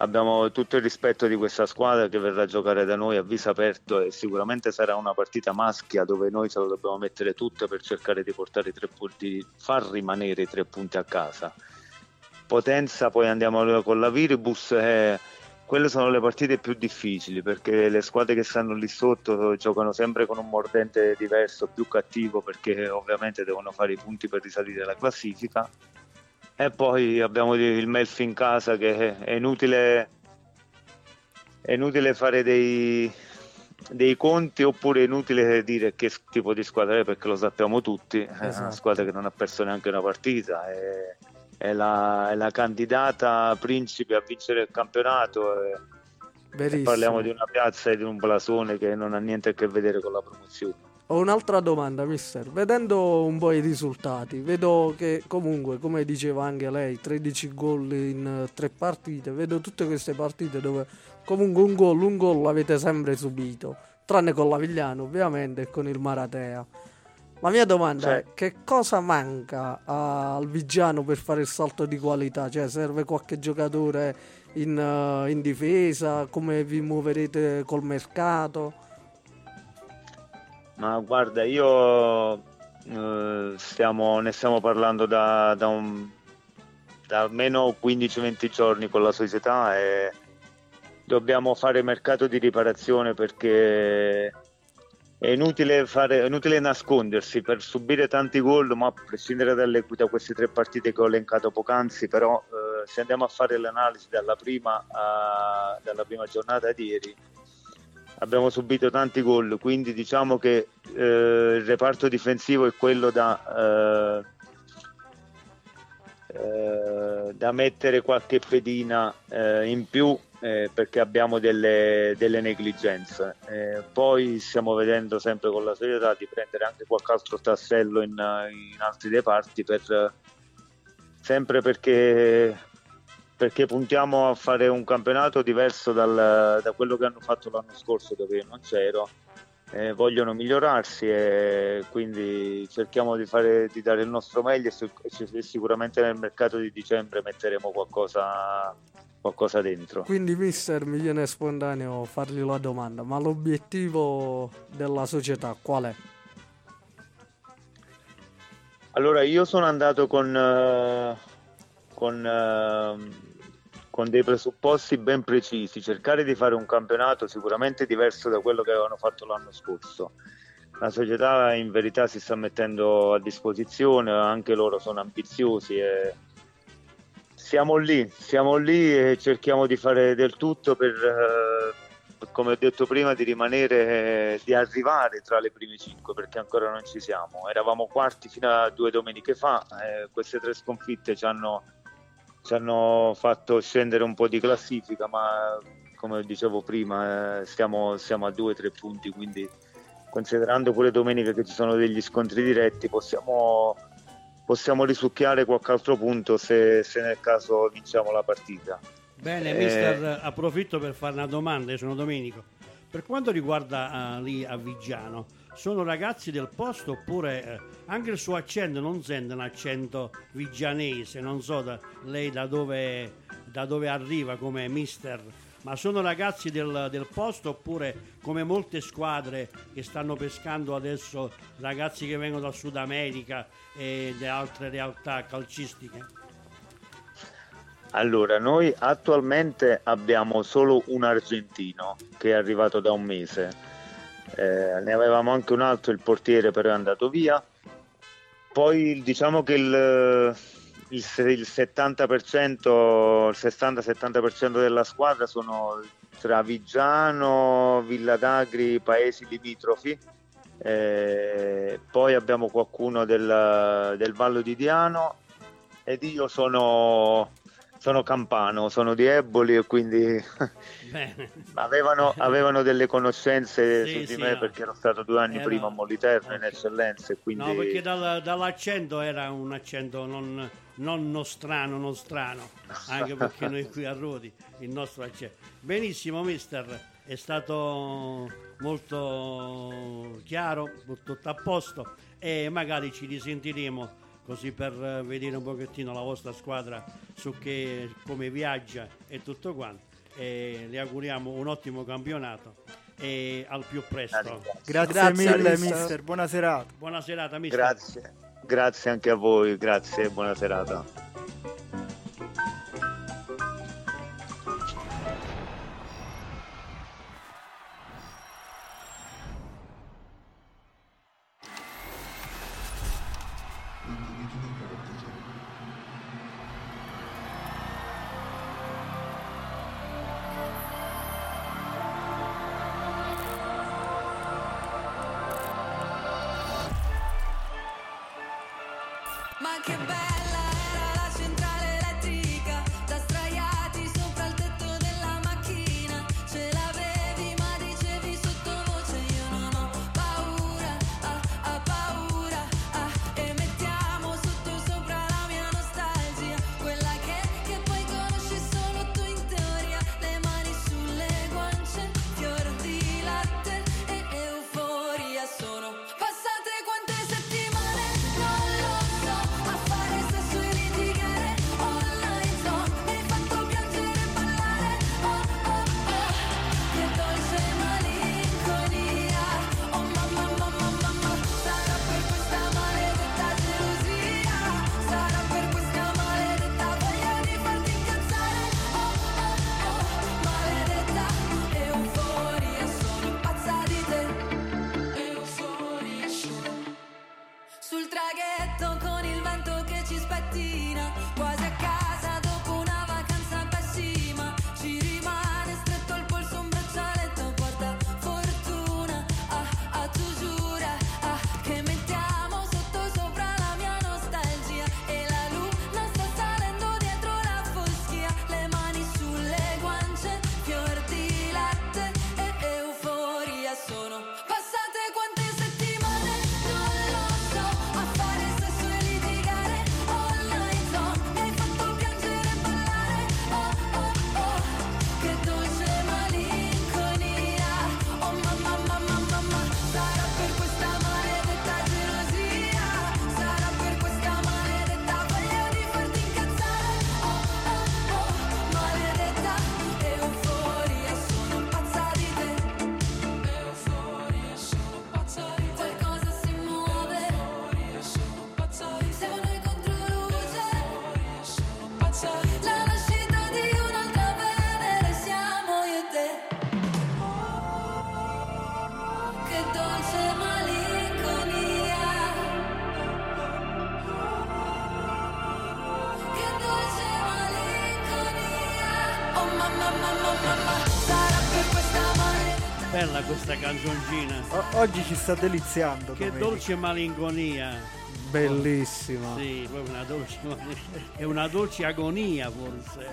abbiamo tutto il rispetto di questa squadra che verrà a giocare da noi a viso aperto e sicuramente sarà una partita maschia dove noi ce lo dobbiamo mettere tutte per cercare di punti, far rimanere i tre punti a casa. Potenza, poi andiamo con la Viribus. Eh, quelle sono le partite più difficili perché le squadre che stanno lì sotto giocano sempre con un mordente diverso, più cattivo perché ovviamente devono fare i punti per risalire la classifica. E poi abbiamo il Melfi in casa che è inutile, è inutile fare dei, dei conti oppure è inutile dire che tipo di squadra è perché lo sappiamo tutti, esatto. è una esatto. squadra che non ha perso neanche una partita. È è la, è la candidata principe a vincere il campionato. E parliamo di una piazza e di un blasone che non ha niente a che vedere con la promozione. Ho un'altra domanda, mister. Vedendo un po' i risultati, vedo che comunque, come diceva anche lei, 13 gol in tre partite. Vedo tutte queste partite dove comunque un gol, un gol l'avete sempre subito. Tranne con la Vigliano, ovviamente, e con il Maratea. La mia domanda cioè, è che cosa manca al Vigiano per fare il salto di qualità? Cioè serve qualche giocatore in, uh, in difesa? Come vi muoverete col mercato? Ma guarda, io uh, stiamo, ne stiamo parlando da, da, un, da almeno 15-20 giorni con la società e dobbiamo fare mercato di riparazione perché è inutile, fare, è inutile, nascondersi per subire tanti gol, ma a prescindere dalle, da queste tre partite che ho elencato poc'anzi, però eh, se andiamo a fare l'analisi dalla prima, a, dalla prima giornata di ieri, abbiamo subito tanti gol, quindi diciamo che eh, il reparto difensivo è quello da, eh, eh da mettere qualche pedina eh, in più eh, perché abbiamo delle, delle negligenze. Eh, poi stiamo vedendo sempre con la società di prendere anche qualche altro tassello in, in altri reparti per, sempre perché, perché, puntiamo a fare un campionato diverso dal, da quello che hanno fatto l'anno scorso dove io non c'ero. Eh, vogliono migliorarsi e quindi cerchiamo di, fare, di dare il nostro meglio e sicuramente nel mercato di dicembre metteremo qualcosa qualcosa dentro. Quindi, mister, mi viene spontaneo fargli la domanda: ma l'obiettivo della società qual è? Allora, io sono andato con, uh, con, uh, con, dei presupposti ben precisi, cercare di fare un campionato sicuramente diverso da quello che avevano fatto l'anno scorso. La società in verità si sta mettendo a disposizione, anche loro sono ambiziosi e siamo lì, siamo lì e cerchiamo di fare del tutto per, eh, come ho detto prima, di rimanere, di arrivare tra le prime cinque perché ancora non ci siamo. Eravamo quarti fino a due domeniche fa, eh, queste tre sconfitte ci hanno, ci hanno, fatto scendere un po' di classifica, ma come dicevo prima eh, stiamo, siamo a due o tre punti, quindi considerando quelle domeniche che ci sono degli scontri diretti possiamo possiamo risucchiare qualche altro punto se, se nel caso vinciamo la partita. Bene, eh... mister, approfitto per fare una domanda, io sono Domenico. Per quanto riguarda uh, lì a Vigiano, sono ragazzi del posto oppure eh, anche il suo accento non sente un accento vigianese, non so da, lei da dove, da dove arriva come mister ma sono ragazzi del, del, posto oppure come molte squadre che stanno pescando adesso ragazzi che vengono dal Sud America e da altre realtà calcistiche? Allora, noi attualmente abbiamo solo un argentino che è arrivato da un mese. Eh, ne avevamo anche un altro, il portiere però è andato via. Poi diciamo che il, il, il 70%, il 60-70% della squadra sono tra Vigiano, Villa d'Agri, paesi limitrofi. Eh, poi abbiamo qualcuno del, del Vallo di Diano ed io sono sono campano, sono di Eboli e quindi <laughs> avevano, avevano, delle conoscenze sì, su di sì, me no. perché ero stato due anni era... prima a Moliterno in eccellenza. Quindi... No, perché dal, dall'accento era un accento non, non nostrano, non strano, <laughs> anche perché noi qui a Rodi il nostro accento. Benissimo, mister, è stato molto chiaro, tutto a posto e magari ci risentiremo così per eh, vedere un pochettino la vostra squadra su che, come viaggia e tutto quanto. E le auguriamo un ottimo campionato e al più presto. Grazie, grazie mille, mister. mister. Buona serata. Buona serata, mister. Grazie. Grazie anche a voi, grazie e buona serata. Canzoncina. O- oggi ci sta deliziando. Che domenica. dolce malinconia. Bellissima. Sì, una dolce. <laughs> È una dolce agonia forse.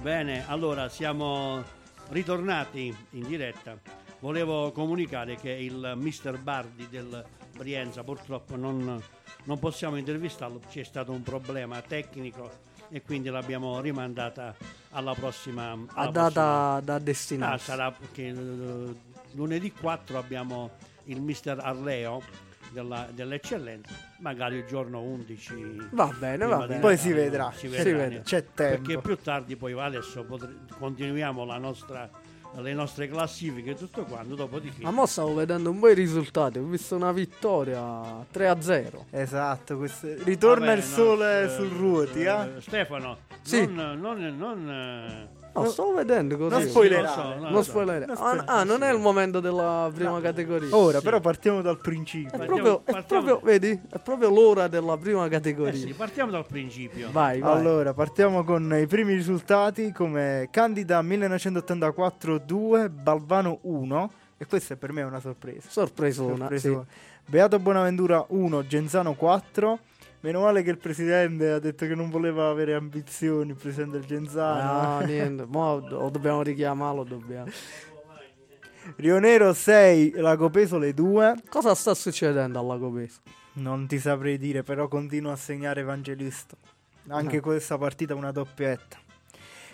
Bene, allora siamo ritornati in diretta. Volevo comunicare che il mister Bardi del Brienza purtroppo non, non possiamo intervistarlo, c'è stato un problema tecnico e quindi l'abbiamo rimandata alla prossima alla A prossima- data da Ah, destinarsi. sarà che eh, lunedì 4 abbiamo il mister Arleo della- dell'eccellenza, magari il giorno 11. Va bene, va bene. Poi si vedrà. si Si vedrà, vede. eh. C'è tempo. Perché più tardi poi adesso potre- continuiamo la nostra, le nostre classifiche e tutto quanto, dopodiché... Ma mo stavo vedendo un po' i risultati. Ho visto una vittoria 3-0. Esatto, questo- ritorna Vabbè, il no, sole eh, sul ruoti, eh? eh, Stefano, Sì. non, non- non, eh, No, stavo vedendo così. Non spoilerare. no, Non so. spoilerare. Non Ah, ah, non è il momento della prima categoria. Ora, Sì. però partiamo dal È principio. Partiamo- proprio, è partiamo- proprio, vedi? È proprio l'ora della prima Eh categoria. sì, partiamo dal principio. Vai, vai. Allora, partiamo con i primi risultati come Candida 1984 2, Balvano 1 e questa per me è una sorpresa. Sorpresona. Sorpresona. sì. Beato Bonaventura 1, Genzano 4. Meno male che il presidente ha detto che non voleva avere ambizioni, il presidente del Genzano. Ah, niente. Mo lo dobbiamo richiamarlo. Dobbiamo. Rio Nero 6, Lago Pesole 2. Cosa sta succedendo alla Copeso? Non ti saprei dire, però continua a segnare Evangelista. Anche Ah. questa partita una doppietta.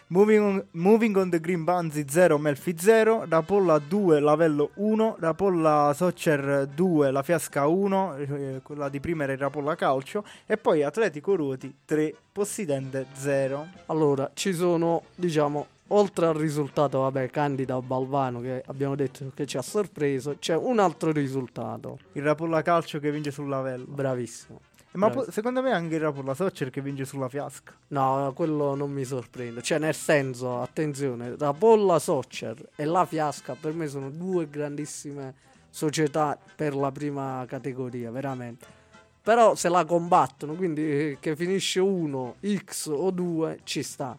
Moving on, Moving on the Green Banzi 0, Melfi 0, Rapolla 2, Lavello 1, Rapolla Soccer 2, La Fiasca 1, eh, quella di prima era il Rapolla Calcio, e poi Atletico Ruoti 3, Possidente 0. Allora, ci sono, diciamo, oltre al risultato, vabbè, Candida Balvano che abbiamo detto che ci ha sorpreso, c'è un altro risultato. Il Rapolla Calcio che vince sul Lavello. Bravissimo. Ma Bravi. po- secondo me anche il Rapolla Soccer che vince sulla Fiasca. No, quello non mi sorprende. Cioè, nel senso, attenzione, la Polla Soccer e la Fiasca per me sono due grandissime società per la prima categoria, veramente. Però se la combattono, quindi eh, che finisce uno, X o 2, ci sta.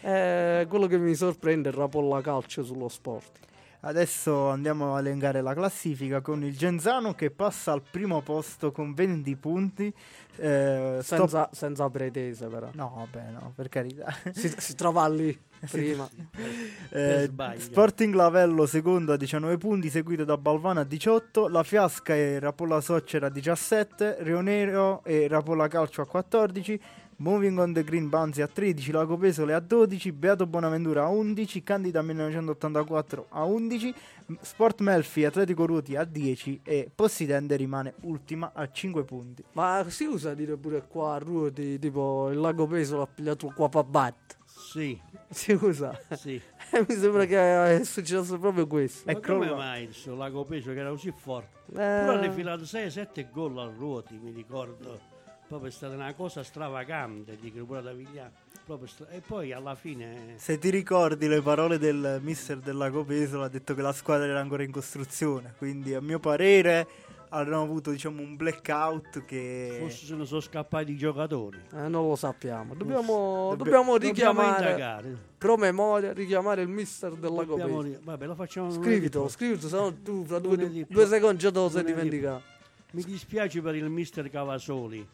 Eh, quello che mi sorprende è il Rapolla Calcio sullo sport. Adesso andiamo a elencare la classifica con il Genzano che passa al primo posto con 20 punti. Eh, stop- Senza, senza pretese, però. No, vabbè, no, per carità. Si, si trova lì <laughs> prima. Eh. Sporting Lavello secondo a 19 punti, seguito da Balvana a 18, La Fiasca e Rapolla Soccer a 17, Rio Nero e Rapolla Calcio a 14, Moving on the Green Banzi a 13, Lago Pesole a 12, Beato Bonaventura a 11, Candida 1984 a 11, Sport Melfi Atletico Ruoti a 10 e Possidente rimane ultima a 5 punti. Ma si usa dire pure qua a Ruoti, tipo il lago Peso l'ha pigliato qua Pabat. Sì, Si usa. sì. <laughs> Mi sembra che è successo proprio questo. Ma E come crolla. mai il suo Lago Peso che era così forte? Eh, Però ha filato 6-7 gol a ruoti, mi ricordo. Proprio è stata una cosa stravagante di pure da Vigliano. Proprio stra- E poi alla fine Se ti ricordi le parole del mister del Lago Pesolo ha detto che la squadra era ancora in costruzione, quindi a mio parere hanno avuto diciamo un blackout che forse se ne sono scappati i giocatori. eh, non lo sappiamo. Dobbiamo, Dobbi- dobbiamo Dobbiamo richiamare, indagare. pro memoria, richiamare il mister del lago Dobbiamo ri- Vabbè, lo facciamo Scrivitelo, scrivitelo, se no tu fra due, due secondi già te lo sei dimenticato. Mi dispiace per il mister Cavasoli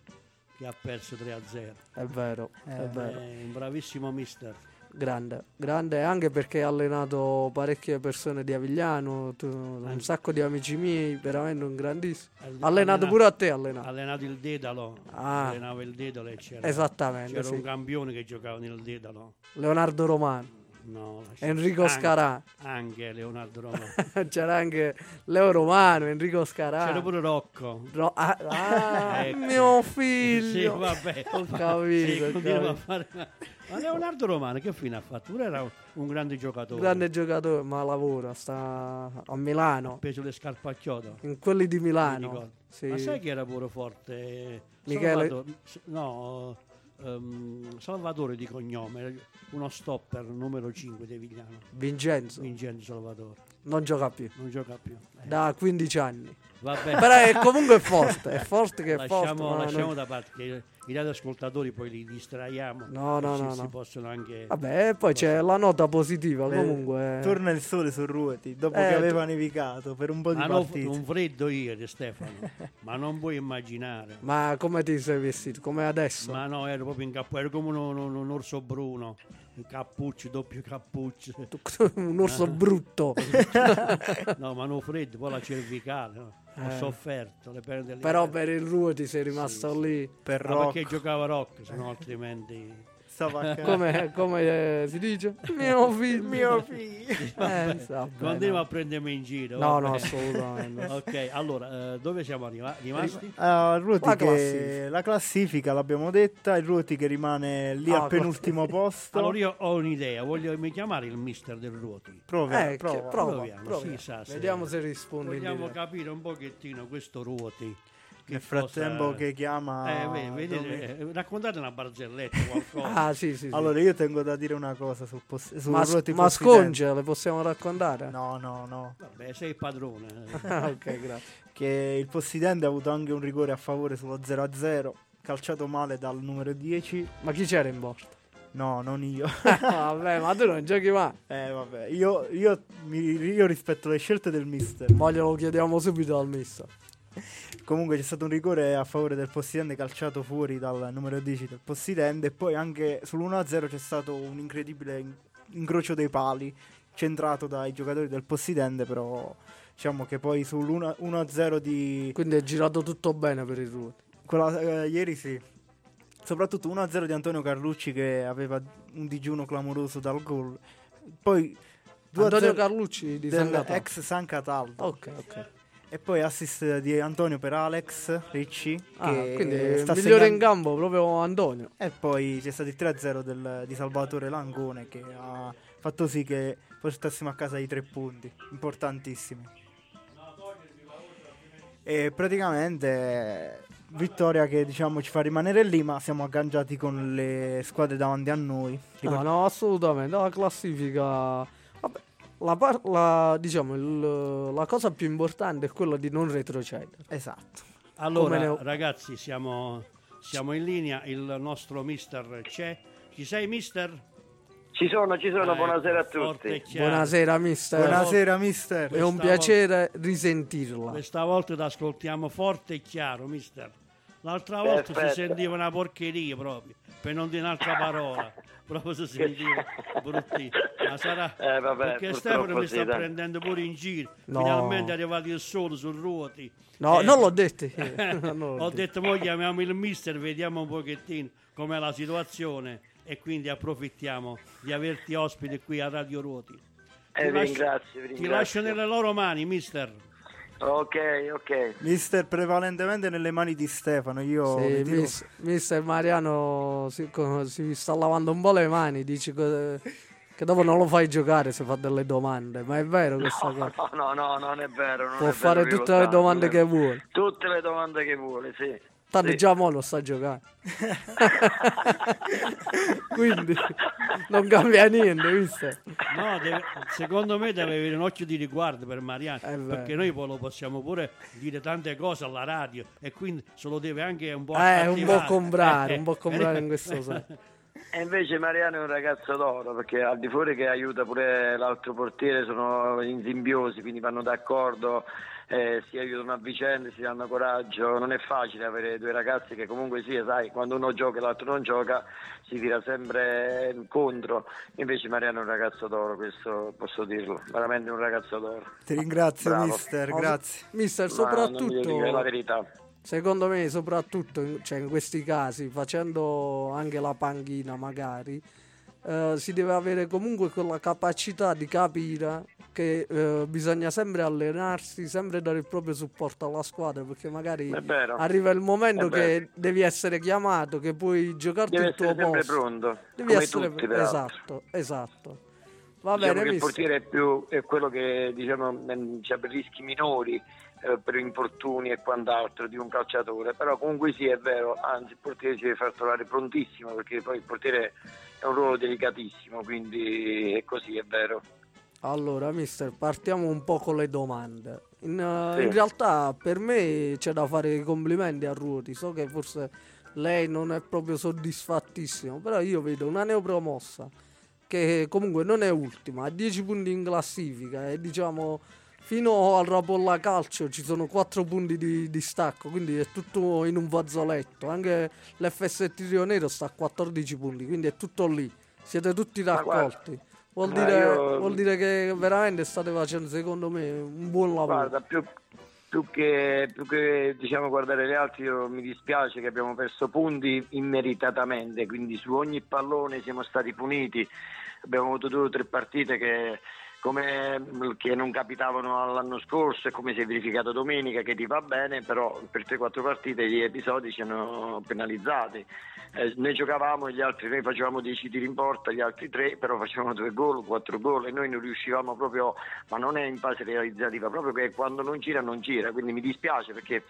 che ha perso 3-0. È vero, è Eh, vero. È un bravissimo mister. Grande, grande anche perché ha allenato parecchie persone di Avigliano, tu- un sacco di amici miei, veramente un grandissimo. Ha allenato pure a te, ha Ha allenato. allenato il Dedalo. Ah. Allenava il Dedalo e c'era, Esattamente, c'era sì. un campione che giocava nel Dedalo. Leonardo Romano, No, Enrico anche- Scarà, Anche Leonardo <laughs> Roma. c'era anche Leo Romano, Enrico Scarà. C'era pure Rocco. Ro- ah, ah, <laughs> Ecco. mio Sì, figlio. vabbè. <laughs> Ho capito, Sì, ho capito. fare- Ma Leonardo Romano che fine ha fatto? Pure era un grande giocatore. Grande giocatore, ma lavora, sta a Milano, Ha preso le scarpe a chiodo. in quelli di mi Milano. Sì. Ma sai chi era pure forte? Michele- Salvatore, s- no, ehm, Salvatore di cognome, uno stopper numero 5 di Vigliano. Vincenzo. Vincenzo Salvatore. Non gioca più. Non gioca più. Eh, Da 15 anni. vabbè. Però è comunque forte, è forte che è forte. lasciamo, ma lasciamo non- da parte che i radioascoltatori poi li distraiamo. No, no, no, Si no. possono anche... Vabbè, e poi c'è la nota positiva Beh, comunque. Torna il sole su Ruoti dopo Eh, che aveva nevicato per un po' di Ma no, partite. un freddo ieri Stefano, <laughs> ma non puoi immaginare. Ma come ti sei vestito? Come adesso? Ma no, ero proprio in cappello, ero come un, un- un orso bruno, cappucci, doppio cappucci. un orso brutto. <laughs> No, ma non freddo, poi la cervicale, no? ho Eh. sofferto. Però per il Ruoti sei rimasto Sì, lì. per Ma rock perché giocava rock, se no altrimenti... <laughs> Come, come eh, si dice? Mio figlio. mio figlio <laughs> Eh, vabbè, Continuo no. a prendermi in giro. No, vabbè. no, assolutamente. <laughs> Ok, allora, eh, dove siamo arriva- rimasti? Ruoti La che- classifica. la classifica l'abbiamo detta, il Ruoti che rimane lì Ah, al penultimo posto. Allora io ho un'idea, voglio mi chiamare il mister del Ruoti. Prova, Eh, prova. che- prova, Proviamo, prova. sì, sa, Vediamo se rispondi. in Vogliamo capire un pochettino questo Ruoti. Che Nel frattempo cosa- che chiama Eh, ve- vedete, dove- eh, raccontate una barzelletta, <laughs> qualcosa. Ah, sì, sì. sì. Allora io tengo da dire una cosa sul, poss- sul ma, Ruoti ma sconce le possiamo raccontare? No, no, no. Vabbè, sei il padrone. <laughs> Ah, ok, grazie. Che il Possidente ha avuto anche un rigore a favore sullo 0-0, calciato male dal numero 10. Ma chi c'era in porta? No, non io. <laughs> Vabbè, ma tu non giochi mai. eh, vabbè, io, io, mi- io rispetto le scelte del mister. Ma glielo chiediamo subito al mister. Comunque c'è stato un rigore a favore del Possidente calciato fuori dal numero 10 del Possidente e poi anche sull'1-0 c'è stato un incredibile in- incrocio dei pali centrato dai giocatori del Possidente, però diciamo che poi sull'1-0 di Quindi è girato tutto bene per il Ruoti. quella, eh, ieri sì. Soprattutto 1-0 di Antonio Carlucci che aveva un digiuno clamoroso dal gol. Poi 2-0 Antonio Carlucci di San Cataldo. ex San Cataldo. Ok, ok. E poi assist di Antonio per Alex Ricci. Ah, che quindi sta migliore in campo proprio Antonio. E poi c'è stato il 3-0 del- di Salvatore Langone che ha fatto sì che portassimo a casa i tre punti, importantissimi. E praticamente vittoria che diciamo ci fa rimanere lì, ma siamo agganciati con le squadre davanti a noi. No, no, assolutamente. La classifica. La, par- la- diciamo, il- la cosa più importante è quella di non retrocedere. Esatto. Allora, ho- ragazzi, siamo, siamo in linea, il nostro mister c'è. Ci sei, mister? Ci sono, ci sono, Ah, buonasera a tutti. Buonasera, mister. Buonasera mister. È un Questa piacere risentirla. Questa volta ti ascoltiamo forte e chiaro, mister. L'altra volta si Perfetto. sentiva una porcheria proprio, per non dire un'altra parola. Proprio si sentiva bruttino. Ma sarà Eh, vabbè, perché Stefano mi sta sì, dai. prendendo pure in giro. No. Finalmente è arrivato il sole sul ruoti. No, Eh, non l'ho detto. <laughs> Non l'ho Ho detto. detto, mo chiamiamo il mister, vediamo un pochettino com'è la situazione e quindi approfittiamo di averti ospite qui a Radio Ruoti. Eh, vi lascio- ringrazio, vi Ti ringrazio. lascio nelle loro mani, mister. Ok, ok. Mister prevalentemente nelle mani di Stefano. Io Sì, tiro- mis- mister Mariano si, si sta lavando un po' le mani, dice che, dopo non lo fai giocare se fa delle domande, ma è vero questa cosa. No, <laughs> no, no, non è vero. Non Può è fare vero, tutte le domande che vuole. Tutte le domande che vuole, sì. Tanto Sì. già mo lo sta giocando. <laughs> Quindi non cambia niente, visto? No, deve- secondo me deve avere un occhio di riguardo per Mariano, perché noi poi lo possiamo pure dire tante cose alla radio e quindi se lo deve anche un po' Eh, un po' comprare, Eh, <laughs> un po' comprare in questo senso. E invece Mariano è un ragazzo d'oro perché al di fuori che aiuta pure l'altro portiere sono in simbiosi, quindi vanno d'accordo, eh, si aiutano a vicenda, si danno coraggio. Non è facile avere due ragazzi che comunque sia, sai, quando uno gioca e l'altro non gioca si tira sempre contro. Invece Mariano è un ragazzo d'oro, questo posso dirlo, veramente un ragazzo d'oro. Ti ringrazio Bravo. mister, grazie. Mister, Ma non mi soprattutto... la verità. Secondo me, soprattutto in, cioè, in questi casi, facendo anche la panchina magari, eh, si deve avere comunque quella capacità di capire che eh, bisogna sempre allenarsi, sempre dare il proprio supporto alla squadra, perché magari arriva il momento che devi essere chiamato, che puoi giocarti Deve il tuo essere sempre posto. pronto, Devi essere tutti peraltro. esatto, esatto. Va diciamo bene, che il portiere è, più, è quello che diciamo, mh, c'ha rischi minori eh, per infortuni e quant'altro di un calciatore, però comunque sì è vero, anzi il portiere si deve far trovare prontissimo perché poi il portiere è un ruolo delicatissimo, quindi è così, è vero. Allora, mister, partiamo un po' con le domande. In, eh, Sì. in realtà per me c'è da fare i complimenti a Ruoti. So che forse lei non è proprio soddisfattissimo, però io vedo una neopromossa che comunque non è ultima, ha 10 punti in classifica e diciamo fino al Rapolla Calcio ci sono 4 punti di distacco, quindi è tutto in un fazzoletto. Anche l'FS Rio Nero sta a 14 punti, quindi è tutto lì. Siete tutti raccolti. Vuol dire, io- vuol dire che veramente state facendo, secondo me, un buon lavoro. Guarda, più, più che, più che, diciamo, guardare gli altri, io mi dispiace che abbiamo perso punti immeritatamente, quindi su ogni pallone siamo stati puniti. Abbiamo avuto due o tre partite che, come, che non capitavano l'anno scorso e come si è verificato domenica che ti va bene, però per 3-4 partite gli episodi ci hanno penalizzati. Eh, noi giocavamo e gli altri, noi facevamo 10 tiri in porta, gli altri 3, però facevano 2 gol, 4 gol e noi non riuscivamo proprio, ma non è in fase realizzativa, proprio che quando non gira non gira, quindi mi dispiace perché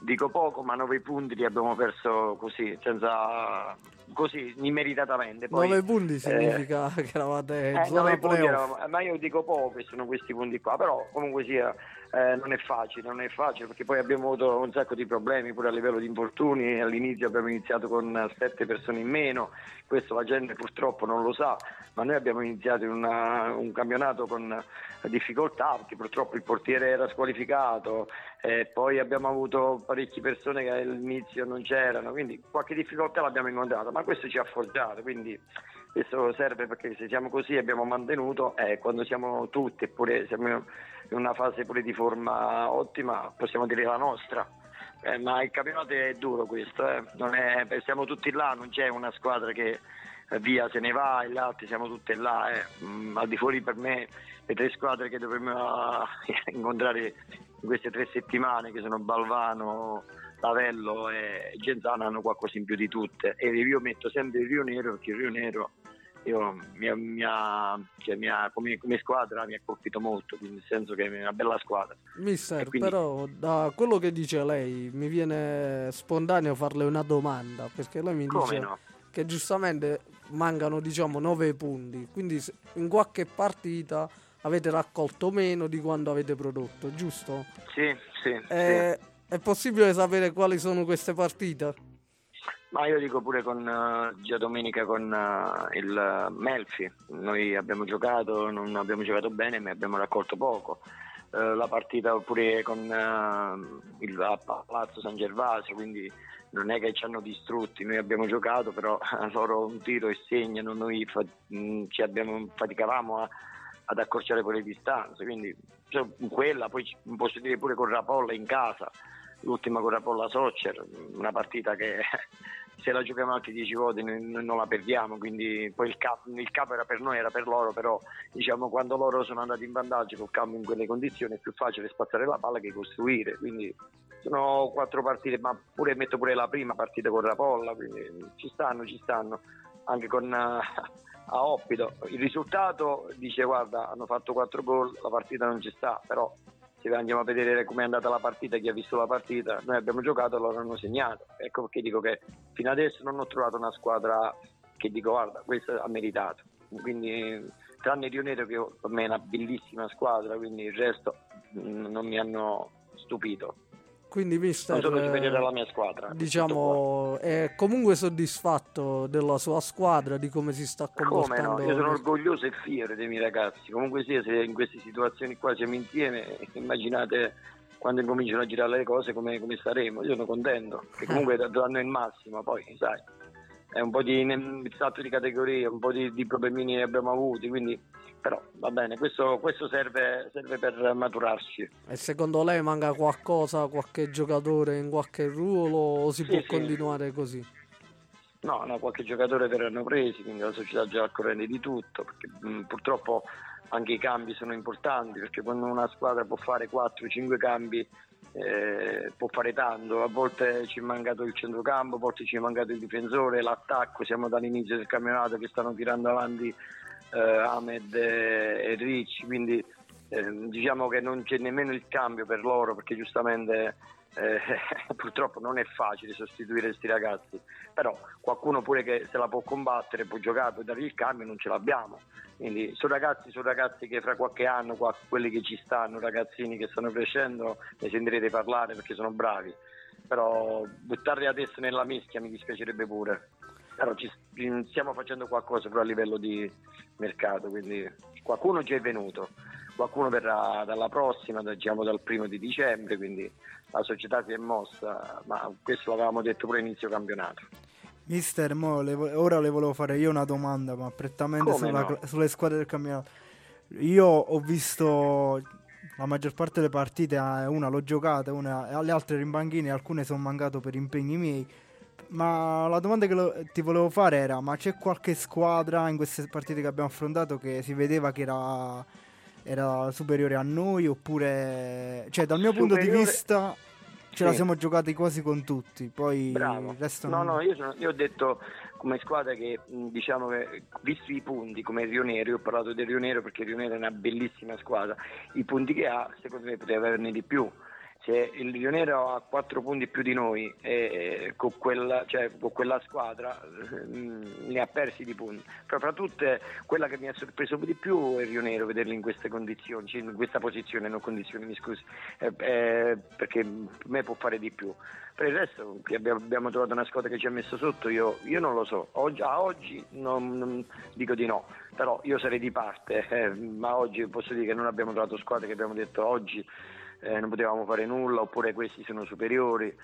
dico poco, ma 9 punti li abbiamo perso così, senza così, immeritatamente. Poi, 9 punti eh, significa <laughs> che eravate in eh, zona nove punti eravamo- ma io dico poco che sono questi punti qua, però comunque sia eh, non è facile, non è facile perché poi abbiamo avuto un sacco di problemi pure a livello di infortuni, all'inizio abbiamo iniziato con sette persone in meno, questo la gente purtroppo non lo sa, ma noi abbiamo iniziato in una- un campionato con difficoltà perché purtroppo il portiere era squalificato e poi abbiamo avuto parecchie persone che all'inizio non c'erano, quindi qualche difficoltà l'abbiamo incontrata, ma questo ci ha forgiato, quindi questo serve perché se siamo così abbiamo mantenuto e quando siamo tutti eppure siamo in una fase pure di forma ottima possiamo dire la nostra Eh, ma il campionato è duro questo eh. È- siamo tutti là non c'è una squadra che eh, via se ne va e gli altri siamo tutti là eh. Mm, al di fuori per me le tre squadre che dovremmo eh, <laughs> incontrare in queste tre settimane che sono Balvano Lavello e Genzano hanno qualcosa in più di tutte e io metto sempre il Rio Nero perché il Rio Nero io, mi, ha- mi ha- cioè, mi ha- come, come squadra mi ha colpito molto, quindi nel senso che è una bella squadra. Mister, quindi- però da quello che dice lei mi viene spontaneo farle una domanda, perché lei mi Come dice no? che giustamente mancano diciamo 9 punti, quindi in qualche partita avete raccolto meno di quanto avete prodotto, giusto? Sì, sì, sì. Eh, È possibile sapere quali sono queste partite? Ma io dico pure con eh, già domenica con eh, il eh, Melfi, noi abbiamo giocato, non abbiamo giocato bene ma abbiamo raccolto poco. La partita pure con il Palazzo San Gervasio, quindi non è che ci hanno distrutti, noi abbiamo giocato però <laughs> loro un tiro e segnano, noi fa- mh, ci abbiamo, faticavamo a- ad accorciare pure le distanze, quindi cioè, quella, poi posso dire pure con Rapolla in casa, l'ultima con Rapolla Soccer, una partita che <laughs> se la giochiamo altri 10 volte noi, noi non la perdiamo, quindi poi il, cap- il capo era per noi, era per loro, però diciamo quando loro sono andati in vantaggio col campo in quelle condizioni è più facile spazzare la palla che costruire, quindi sono quattro partite, ma pure metto pure la prima partita con Rapolla, quindi ci stanno, ci stanno, anche con eh, <laughs> a Oppido. Il risultato dice guarda hanno fatto quattro gol, la partita non ci sta, però andiamo a vedere come è andata la partita, chi ha visto la partita, noi abbiamo giocato, loro hanno segnato. Ecco perché dico che fino adesso non ho trovato una squadra che dico guarda, questa ha meritato. Quindi tranne Rio Nero che per me è una bellissima squadra, quindi il resto mm, non mi hanno stupito. Quindi, mister, eh, squadra. diciamo, è comunque soddisfatto della sua squadra, di come si sta Come comportando. no? Io sono orgoglioso e fiero dei miei ragazzi. Comunque sia, se in queste situazioni qua siamo insieme, <laughs> immaginate quando incominciano a girare le cose come, come staremo. Io sono contento, che comunque danno il massimo, poi sai, è un po' di salto di categoria, un po' di, di problemini che abbiamo avuti, quindi però va bene, questo, questo serve, serve per maturarci. E secondo lei manca qualcosa, qualche giocatore in qualche ruolo o si Sì, può sì. continuare così? No, no, qualche giocatore verranno presi, quindi la società è già al corrente di tutto, perché mh, purtroppo anche i cambi sono importanti, perché quando una squadra può fare 4-5 cambi eh, può fare tanto, a volte ci è mancato il centrocampo, a volte ci è mancato il difensore, l'attacco, siamo dall'inizio del campionato che stanno tirando avanti eh, Ahmed e, Ricci, quindi eh, diciamo che non c'è nemmeno il cambio per loro, perché giustamente eh, <laughs> purtroppo non è facile sostituire questi ragazzi, però qualcuno pure che se la può combattere, può giocare, può dargli il cambio, non ce l'abbiamo. Quindi sono ragazzi, sono ragazzi che fra qualche anno, quelli che ci stanno, ragazzini che stanno crescendo, ne sentirete parlare perché sono bravi. Però buttarli adesso nella mischia mi dispiacerebbe pure. Però ci stiamo facendo qualcosa però a livello di mercato, quindi qualcuno già è venuto, qualcuno verrà dalla prossima, diciamo dal primo di dicembre, quindi la società si è mossa, ma questo l'avevamo detto pure inizio campionato. Mister, mo le ora le volevo fare io una domanda, ma prettamente sulla no? sulle squadre del campionato. Io ho visto la maggior parte delle partite, eh, una l'ho giocata, una, e le altre ero in banchina e alcune sono mancato per impegni miei. Ma la domanda che lo- ti volevo fare era: ma c'è qualche squadra in queste partite che abbiamo affrontato che si vedeva che era, era superiore a noi? Oppure, cioè, dal mio punto di Superiore- vista, ce la siamo giocati quasi con tutti. Poi Bravo. No, no, io, sono- io ho detto come squadra che diciamo che visto i punti come Rio Nero, io ho parlato del Rio Nero perché Rio Nero è una bellissima squadra, i punti che ha secondo me poteva averne di più. Se il Rio Nero ha 4 punti più di noi e con, quella, cioè, con quella squadra mh, ne ha persi di punti. Però fra tutte quella che mi ha sorpreso di più è il Rio Nero, vederli in queste condizioni, cioè in questa posizione, non condizioni, mi scusi, eh, eh, perché per me può fare di più. Per il resto abbiamo trovato una squadra che ci ha messo sotto, io, io non lo so, oggi, a oggi non, non- dico di no, però io sarei di parte, eh, ma oggi posso dire che non abbiamo trovato squadre che abbiamo detto oggi eh, non potevamo fare nulla oppure questi sono superiori.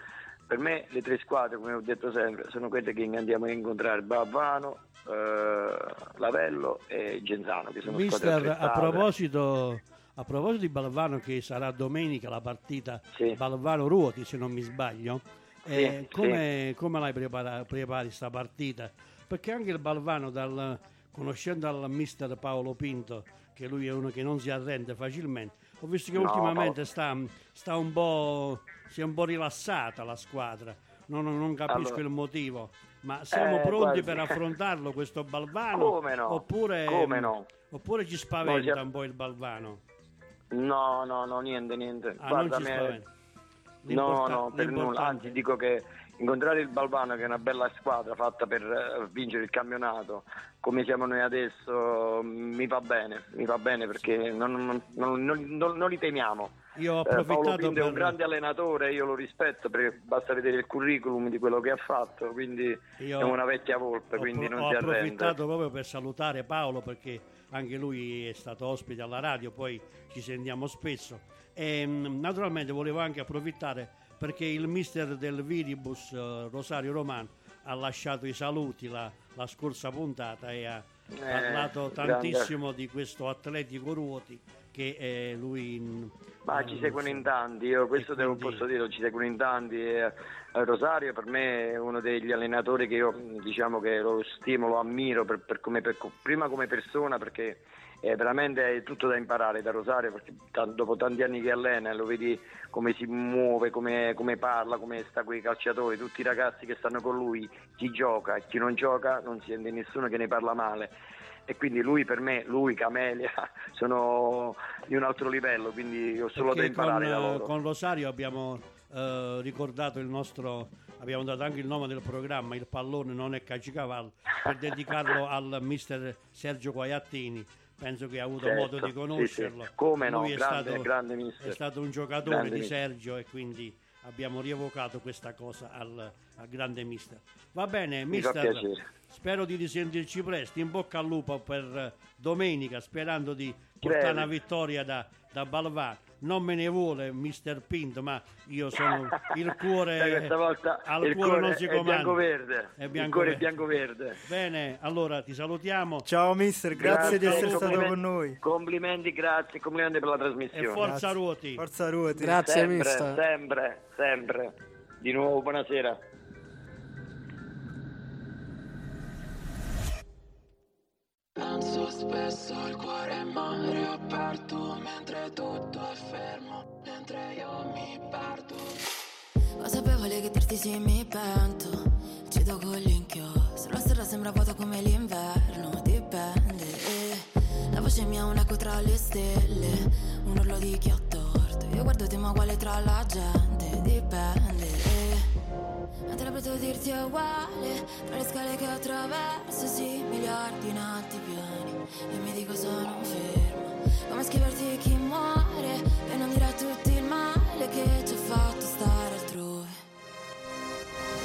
Per me le tre squadre, come ho detto sempre, sono quelle che andiamo a incontrare Bavano, eh, Lavello e Genzano, che sono Mister, a proposito, a proposito di Balvano, che sarà domenica la partita Sì. Balvano-Ruoti, se non mi sbaglio, eh, Sì, come, come la prepara, prepari sta partita? Perché anche il Balvano, dal, conoscendo al mister Paolo Pinto, che lui è uno che non si arrende facilmente, ho visto che No, ultimamente sta, sta un po', si è un po' rilassata la squadra. Non, non capisco Allora- il motivo, ma siamo Eh, pronti guardi. per <laughs> affrontarlo questo Balvano? Come no? Oppure, Come no? oppure ci spaventa No, un po' il Balvano? No, no, no, niente, niente. Ah, Guarda, non ci spaventa. No, no, per nulla. Anzi, dico che incontrare il Balbano, che è una bella squadra fatta per eh, vincere il campionato, come siamo noi adesso, mi va bene, mi va bene perché non, non- non- non- li temiamo. Io ho Eh, Paolo approfittato Pinto è un per... grande allenatore, io lo rispetto perché basta vedere il curriculum di quello che ha fatto, quindi Io è una vecchia volpe, ho, quindi non ho si arrende. approfittato proprio per salutare Paolo perché anche lui è stato ospite alla radio, poi ci sentiamo spesso. E mh, naturalmente volevo anche approfittare perché il mister del Viribus, eh, Rosario Romano, ha lasciato i saluti la, la scorsa puntata e ha parlato Eh, grande. tantissimo di questo atletico Ruoti che eh, lui... mh, Ma eh, ci seguono so. in tanti, io questo E devo, quindi- posso dire, ci seguono in tanti. eh, Rosario per me è uno degli allenatori che io diciamo che lo stimo, lo ammiro per- per come- per- prima come persona perché è veramente è tutto da imparare da Rosario perché dopo tanti anni che allena lo vedi come si muove, come, come parla, come sta con i calciatori, tutti i ragazzi che stanno con lui, chi gioca e chi non gioca non si sente nessuno che ne parla male e quindi lui per me, lui, Camelia, <laughs> sono di un altro livello, quindi ho solo da Perché imparare con, da eh, loro. con Rosario abbiamo eh, ricordato il nostro, abbiamo dato anche il nome del programma, il pallone non è cacicavallo, per <laughs> dedicarlo al mister Sergio Guaiattini. Penso che ha avuto Certo, modo di sì, conoscerlo. sì. Come no, Lui è, grande- stato, grande mister. è stato un giocatore Grande di mister. Sergio e quindi abbiamo rievocato questa cosa al, al grande mister. Va bene, Mi mister. Spero di risentirci presto. In bocca al lupo per domenica, sperando di portare una vittoria da, da Balvà. Non me ne vuole Mister Pinto, ma io sono il cuore. <laughs> Sai, questa volta al il cuore, cuore non si è comanda. bianco-verde. È Il bianco cuore è verde. bianco-verde. Bene, allora ti salutiamo Ciao mister, grazie, di essere stato con noi. Complimenti, grazie, complimenti per la e trasmissione. forza Grazie. Ruoti. Forza Ruoti. Grazie sempre, mister. sempre, sempre. Di nuovo buonasera. Penso spesso al cuore mare aperto Mentre tutto è fermo Mentre io mi perdo Consapevole che dirti sì mi pento Cedo con l'inchiostro La sera sembra vuota come l'inverno Dipende. La voce mia è un eco tra le stelle Un urlo di chi ha torto Io guardo te ma uguale tra la gente dipende. Interpreto dirti uguale tra le scale che attraverso, sì, miliardi in alti piani. E mi dico sono fermo. Come scriverti chi muore e non dire a tutti il male che ci ha fatto stare altrove.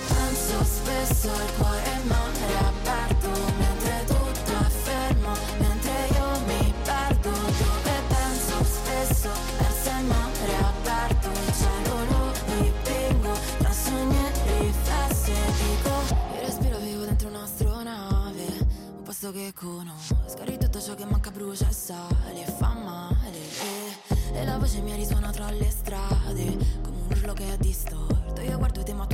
Penso spesso al cuore è mare che conosco, scari tutto ciò che manca brucia e sale fa male. E, e la voce mia risuona tra le strade come un urlo che è distorto, io guardo te ma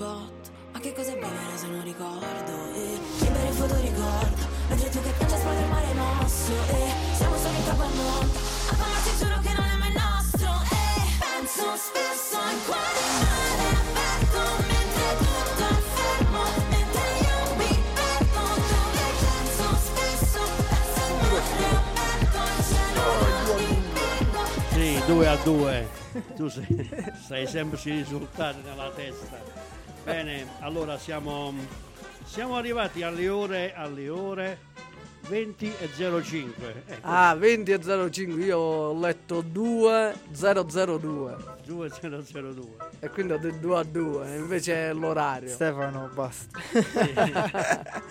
botto. Ma che cos'è vivere se non ricordo? E libero il fotoricordo Mentre tu che piangi esplode il mare mosso E siamo soli in capo al mondo Ma ti giuro che non è mai nostro E penso spesso al cuore mare aperto Mentre tutto è fermo Mentre io mi perdo Dove penso spesso Penso al mare aperto Il cielo lo dipingo Sì, 2 a 2. Tu sei, sai sempre sui risultati nella testa. Bene, allora siamo, siamo arrivati alle ore, alle ore 20 e 05. Ecco, Ah, 20 e 05, io ho letto 2002 2002. e quindi ho detto 2 a 2, invece è l'orario. Stefano, basta. <laughs>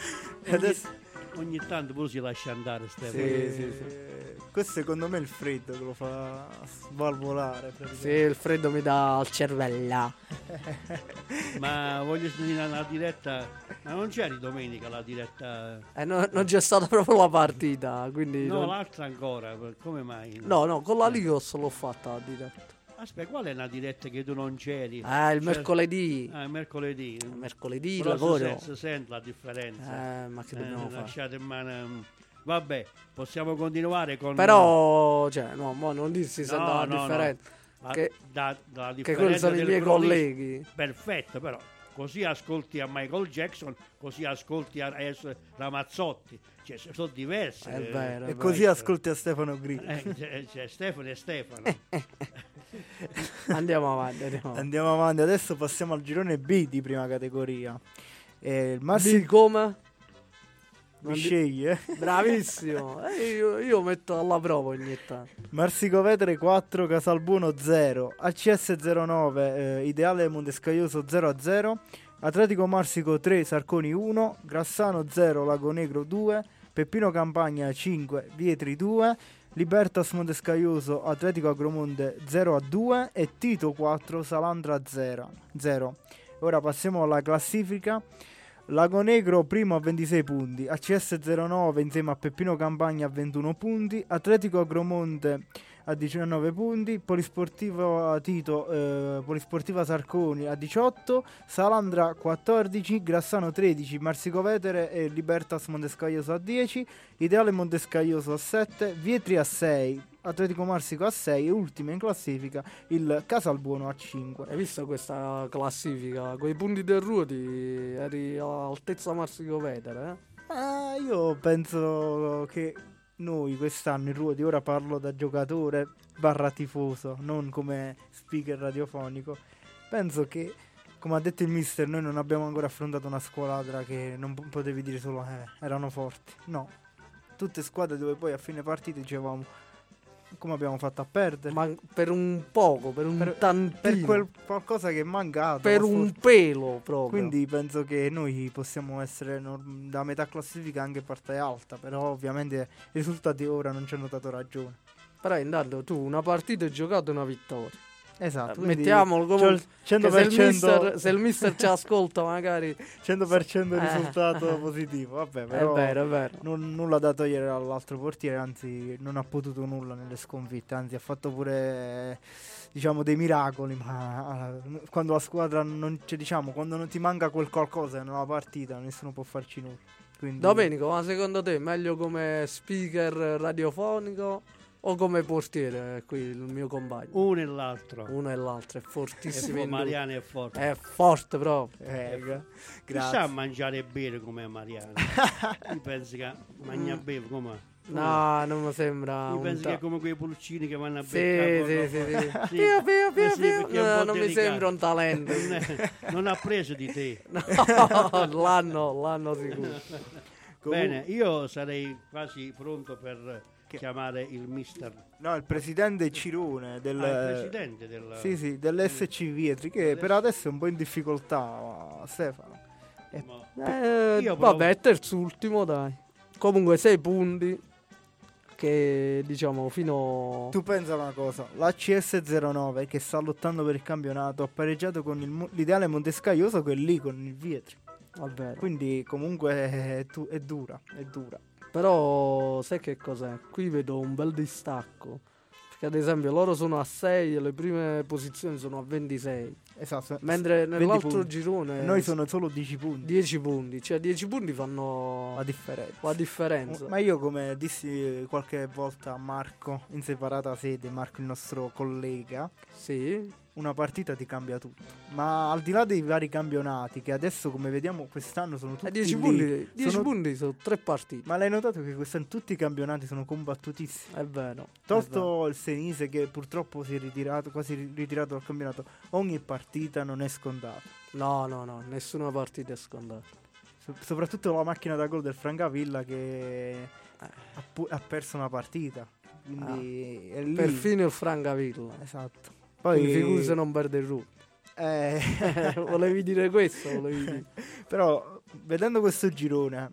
Adesso- ogni tanto pure si lascia andare Stefano. Sì, sì, sì. Eh, Questo secondo me è il freddo che lo fa svalvolare. Sì, il freddo mi dà al cervello. <laughs> Ma voglio dire la diretta, ma non c'eri domenica la diretta? E no- non c'è stata proprio la partita, quindi... No, non- l'altra ancora, come mai? no, no, con la Ligos l'ho fatta la diretta. Aspetta, qual è una diretta che tu non c'eri? Ah, il Cioè- mercoledì. Ah, il mercoledì. Il mercoledì Però si lavoro. sente- si sente la differenza. Eh, ma che Eh, dobbiamo fare? lasciate in mano. ehm, Vabbè, possiamo continuare con. Però, cioè, no, mo non si sente No, la no, no. differenza. la- che- da- dalla Che differenza quelli sono i miei colleghi. Perfetto, però così ascolti a Michael Jackson, così ascolti a adesso Ramazzotti. Cioè, so- sono diverse. È eh, vero, è E vero. così ascolti a Stefano Grillo. eh, c'è Stefano e Stefano. <laughs> <laughs> Andiamo avanti, andiamo avanti. Andiamo avanti, adesso passiamo al girone B di prima categoria. E il Massimo come? mi di- sceglie. <laughs> Bravissimo. Eh, io, io metto alla prova ogni tanto. Marsico Vetere 4, Casalbuono 0, ACS 09, eh, Ideale Montescaioso 0 a 0, Atletico Marsico 3, Sarconi 1, Grassano 0, Lago Negro 2, Peppino Campagna 5, Vietri 2, Libertas Montescaioso, Atletico Agromonte 0 a 2 e Tito 4, Salandra 0. 0. Ora passiamo alla classifica. Lago Negro primo a 26 punti, ACS 09 insieme a Peppino Campagna a 21 punti, Atletico Agromonte a 19 punti, Polisportiva Tito, eh, Polisportiva Sarconi a 18, Salandra 14, Grassano 13, Marsico Vetere e Libertas Montescaioso a 10, Ideale Montescaioso a 7, Vietri a 6, Atletico Marsico a 6 e ultima in classifica il Casalbuono a 5. Hai visto questa classifica? Con i punti del Ruoti eri all'altezza Marsico Vetere, eh? Ah, io penso che noi quest'anno in Ruoti, ora parlo da giocatore barra tifoso, non come speaker radiofonico, penso che, come ha detto il mister, noi non abbiamo ancora affrontato una squadra che non po- potevi dire solo eh, erano forti. No, tutte squadre dove poi a fine partita dicevamo come abbiamo fatto a perdere? Ma per un poco, per un Per- tantino. per quel qualcosa che è mancato. per un forse- pelo proprio. Quindi penso che noi possiamo essere nor- da metà classifica anche parte alta, però ovviamente i risultati ora non ci hanno dato ragione. Però intanto tu una partita hai giocato e una vittoria. Esatto, Eh, Mettiamolo come il che se il, 100%, mister, se il mister ci ascolta magari <laughs> 100% Eh. risultato <laughs> positivo, vabbè, è però vero, è vero. non- nulla da togliere all'altro portiere, anzi non ha potuto nulla nelle sconfitte, anzi ha fatto pure diciamo dei miracoli, ma eh, quando la squadra non c'è, diciamo, quando non ti manca quel qualcosa nella partita, nessuno può farci nulla. Quindi Domenico, ma secondo te è meglio come speaker radiofonico o come portiere qui il mio compagno? Uno e l'altro. Uno e l'altro è fortissimo. Mariano è forte. È forte proprio. eh, gra- Chi sa grazie. mangiare e bere come Mariano? <laughs> Io penso che mangia e beve come? No, non mi sembra Io penso ta- che è come quei pulcini che vanno a beccare. sì, sì, sì. <laughs> Sì. Pio, pio, pio, Eh pio. No, non mi sembra un talento. Non, è- non ha preso di te. <laughs> No, l'anno, l'anno sicuro. Bene, io sarei quasi pronto per chiamare il mister, No, il presidente Cirone del, ah, il presidente del... Sì, sì, dell'SC Vietri che per adesso è un po' in difficoltà, Stefano. Ma- Eh, Io vabbè, è terzultimo, dai. Comunque 6 punti che diciamo fino Tu pensa una cosa, la CS09 che sta lottando per il campionato ha pareggiato con il l'ideale Montescaglioso che è lì con il Vietri. vabbè. Quindi comunque è, tu- è dura, è dura. Però sai che cos'è? Qui vedo un bel distacco. Perché ad esempio loro sono a 6 e le prime posizioni sono a 26. Esatto. Mentre 20 nell'altro girone Noi sono solo 10 punti 10 punti. Cioè 10 punti fanno la differenza. la differenza. Ma io come dissi qualche volta a Marco in separata sede, Marco il nostro collega, Sì. Una partita ti cambia tutto. Ma al di là dei vari campionati, che adesso come vediamo quest'anno sono tutti A 10 lì, punti, 10 sono- punti sono 3 partite. Ma l'hai notato che quest'anno tutti i campionati sono combattutissimi? È vero. Tolto il Senise che purtroppo si è ritirato, quasi ri- ritirato dal campionato, ogni partita non è scontata. No, no, no, nessuna partita è scontata. So- soprattutto la macchina da gol del Francavilla che ha, pu- ha perso una partita. Quindi è lì. Perfino il Francavilla. Esatto. Poi figuri se non perde il Ru. eh, <laughs> volevi dire questo? Volevi dire. Però vedendo questo girone,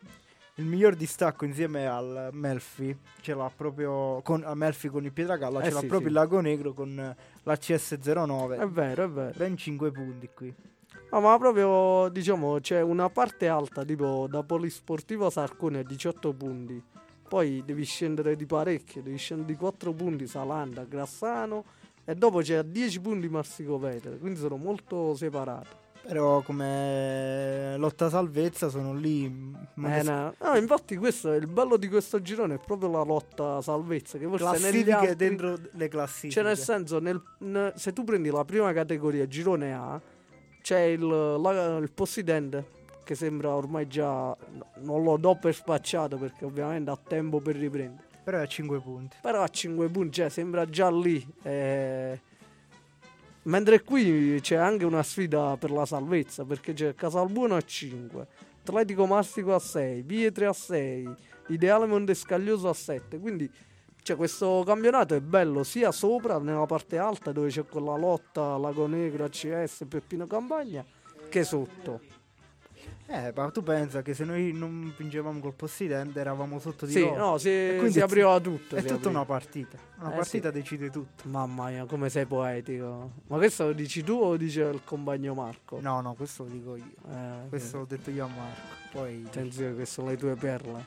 il miglior distacco insieme al Melfi ce l'ha proprio con a Melfi con il Pietragalla, Eh ce l'ha sì, proprio sì. il Lago Negro con la CS09. È vero, è vero. Ben 5 punti qui. No, ma proprio, diciamo, c'è una parte alta, tipo da Polisportivo Sarcone a 18 punti. Poi devi scendere di parecchio, devi scendere di 4 punti Salanda, Grassano e dopo c'è a 10 punti Marsico Vetere, quindi sono molto separati. Però come lotta salvezza sono lì. Eh, no. No, infatti questo è il bello di questo girone, è proprio la lotta salvezza, che forse classifiche altri... dentro le classifiche. Cioè, nel senso, nel- ne- se tu prendi la prima categoria, girone A, c'è il, la- il possidente che sembra ormai già. Non lo do per spacciato perché ovviamente ha tempo per riprendere. Però è a 5 punti. Però a 5 punti, cioè, sembra già lì. eh. Mentre qui c'è anche una sfida per la salvezza perché c'è Casalbuono a 5, Atletico Mastico a 6, Pietri a 6, Ideale Montescaglioso a 7. Quindi cioè, questo campionato è bello sia sopra, nella parte alta dove c'è quella lotta Lago Negro, ACS, Peppino Campagna, che sotto. Eh, ma tu pensa che se noi non vincevamo col possidente eravamo sotto di Sì, loro. no, si, E quindi si apriva tutto. È tutta apriva. una partita. Una Eh, partita decide tutto. Mamma mia, come sei poetico. Ma questo lo dici tu o lo dice il compagno Marco? No, no, questo lo dico io. Eh, Questo l'ho detto io a Marco. Poi Attenzione, che sono le tue perle.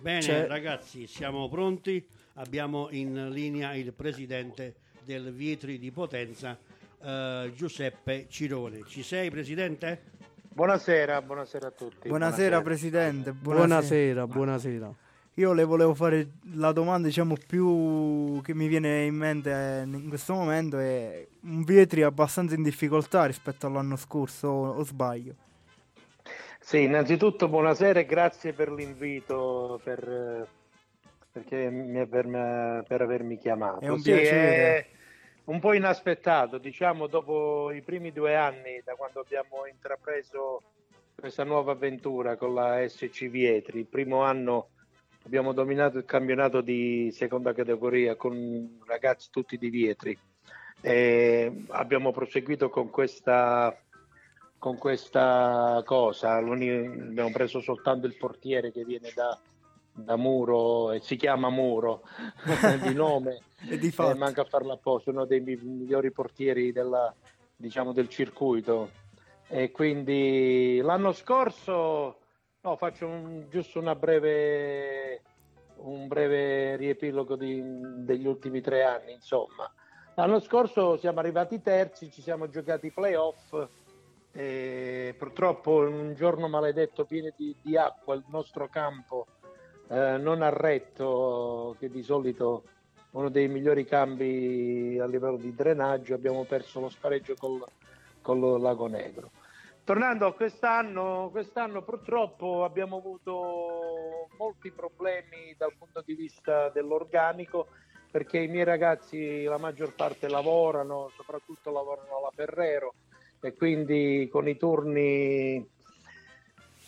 Bene C'è- ragazzi, siamo pronti. Abbiamo in linea il presidente del Vietri di Potenza, eh, Giuseppe Cirone. Ci sei presidente? Buonasera, buonasera a tutti. buonasera, presidente. Buonasera, buonasera. Io le volevo fare la domanda, diciamo, più che mi viene in mente eh, in questo momento è un Vietri abbastanza in difficoltà rispetto all'anno scorso, o, o sbaglio? Sì, innanzitutto buonasera e grazie per l'invito, per, eh, perché mi- per, per avermi chiamato. È un Sì, piacere. è un po' inaspettato, diciamo, dopo i primi due anni da quando abbiamo intrapreso questa nuova avventura con la SC Vietri. Il primo anno abbiamo dominato il campionato di seconda categoria con ragazzi tutti di Vietri. E abbiamo proseguito con questa, con questa cosa. Abbiamo preso soltanto il portiere che viene da, da Muro e si chiama Muro <laughs> di nome <laughs> E di fatto. manca a farlo apposta, uno dei mi- migliori portieri della- diciamo, del circuito. E quindi l'anno scorso no, faccio un- giusto una breve, un breve riepilogo di- degli ultimi tre anni, insomma. L'anno scorso siamo arrivati terzi, ci siamo giocati i playoff e purtroppo in un giorno maledetto pieno di, di acqua il nostro campo eh, non ha retto, che di solito uno dei migliori cambi a livello di drenaggio, abbiamo perso lo spareggio col, col Lago Negro. Tornando a quest'anno, quest'anno purtroppo abbiamo avuto molti problemi dal punto di vista dell'organico perché i miei ragazzi la maggior parte lavorano, soprattutto lavorano alla Ferrero e quindi con i turni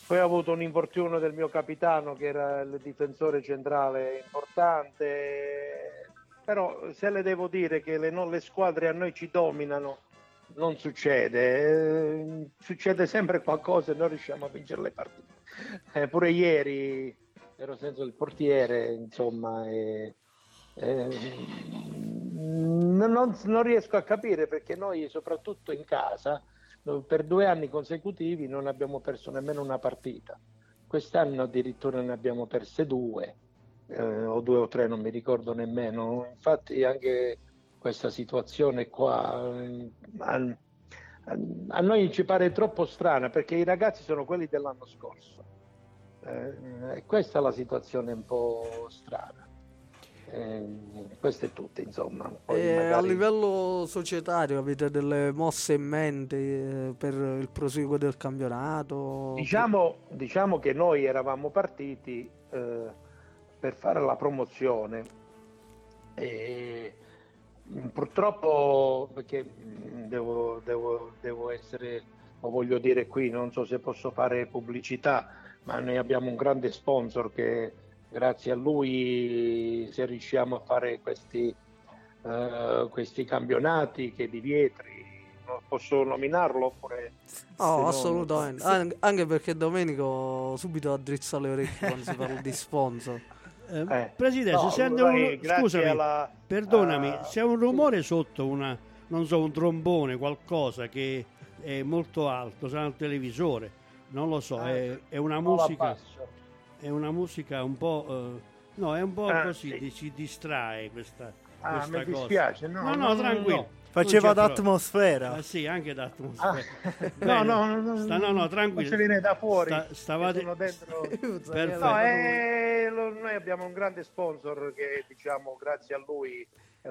poi ho avuto un infortunio del mio capitano che era il difensore centrale importante, però se le devo dire che le, no- le squadre a noi ci dominano non succede, Eh, succede sempre qualcosa e non riusciamo a vincere le partite. Eh, pure ieri ero senza il portiere, insomma, e, e, non, non riesco a capire perché noi soprattutto in casa per due anni consecutivi non abbiamo perso nemmeno una partita. Quest'anno addirittura ne abbiamo perse due, eh, o due o tre, non mi ricordo nemmeno. Infatti anche questa situazione qua eh, a, a noi ci pare troppo strana perché i ragazzi sono quelli dell'anno scorso. Eh, questa è la situazione un po' strana. Eh, questo è tutto, insomma. Poi E a magari- livello societario avete delle mosse in mente eh, per il proseguo del campionato? Diciamo, diciamo che noi eravamo partiti eh, per fare la promozione e mh, purtroppo, perché mh, devo, devo- devo essere, lo voglio dire qui, non so se posso fare pubblicità, ma noi abbiamo un grande sponsor che grazie a lui se riusciamo a fare questi, eh, questi campionati che di Vietri, non posso nominarlo oppure... Oh, no- assolutamente. An- anche perché Domenico subito addrizza le orecchie quando si parla di sponsor. <laughs> Eh, Eh, Presidente, no, se noi, un... grazie scusami, alla- perdonami, a- se è un rumore sotto una, non so, un trombone, qualcosa che è molto alto, sarà il televisore, non lo so, Ah, è, è una musica. È una musica un po', eh, no, è un po' Ah, così, sì. ci distrae questa, Ah, questa mi cosa. dispiace, no, no, no, no, tranquillo. no. Faceva Non d'atmosfera. Ah, sì, anche Ah, d'atmosfera. <laughs> no, Bene. no, no, no, Sta- no, no, non tranquillo. si viene da fuori. Sta- stavate- sono dentro. <laughs> Perfetto. No, eh, lo- noi abbiamo un grande sponsor che diciamo grazie a lui,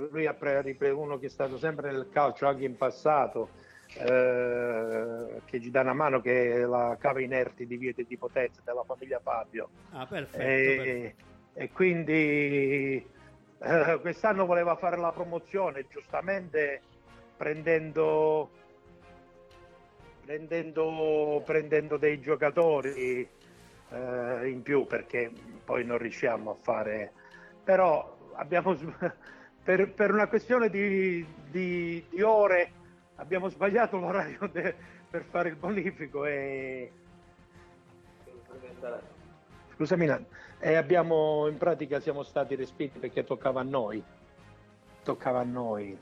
lui è uno che è stato sempre nel calcio anche in passato, eh, che ci dà una mano che è la cava inerti di Viete di Potenza della famiglia Fabio. Ah, perfetto, e, perfetto. e quindi eh, quest'anno voleva fare la promozione giustamente prendendo prendendo, prendendo dei giocatori eh, in più perché poi non riusciamo a fare però abbiamo <laughs> per, per una questione di, di- di ore abbiamo sbagliato l'orario de- per fare il bonifico e Nan. e abbiamo in pratica siamo stati respinti perché toccava a noi toccava a noi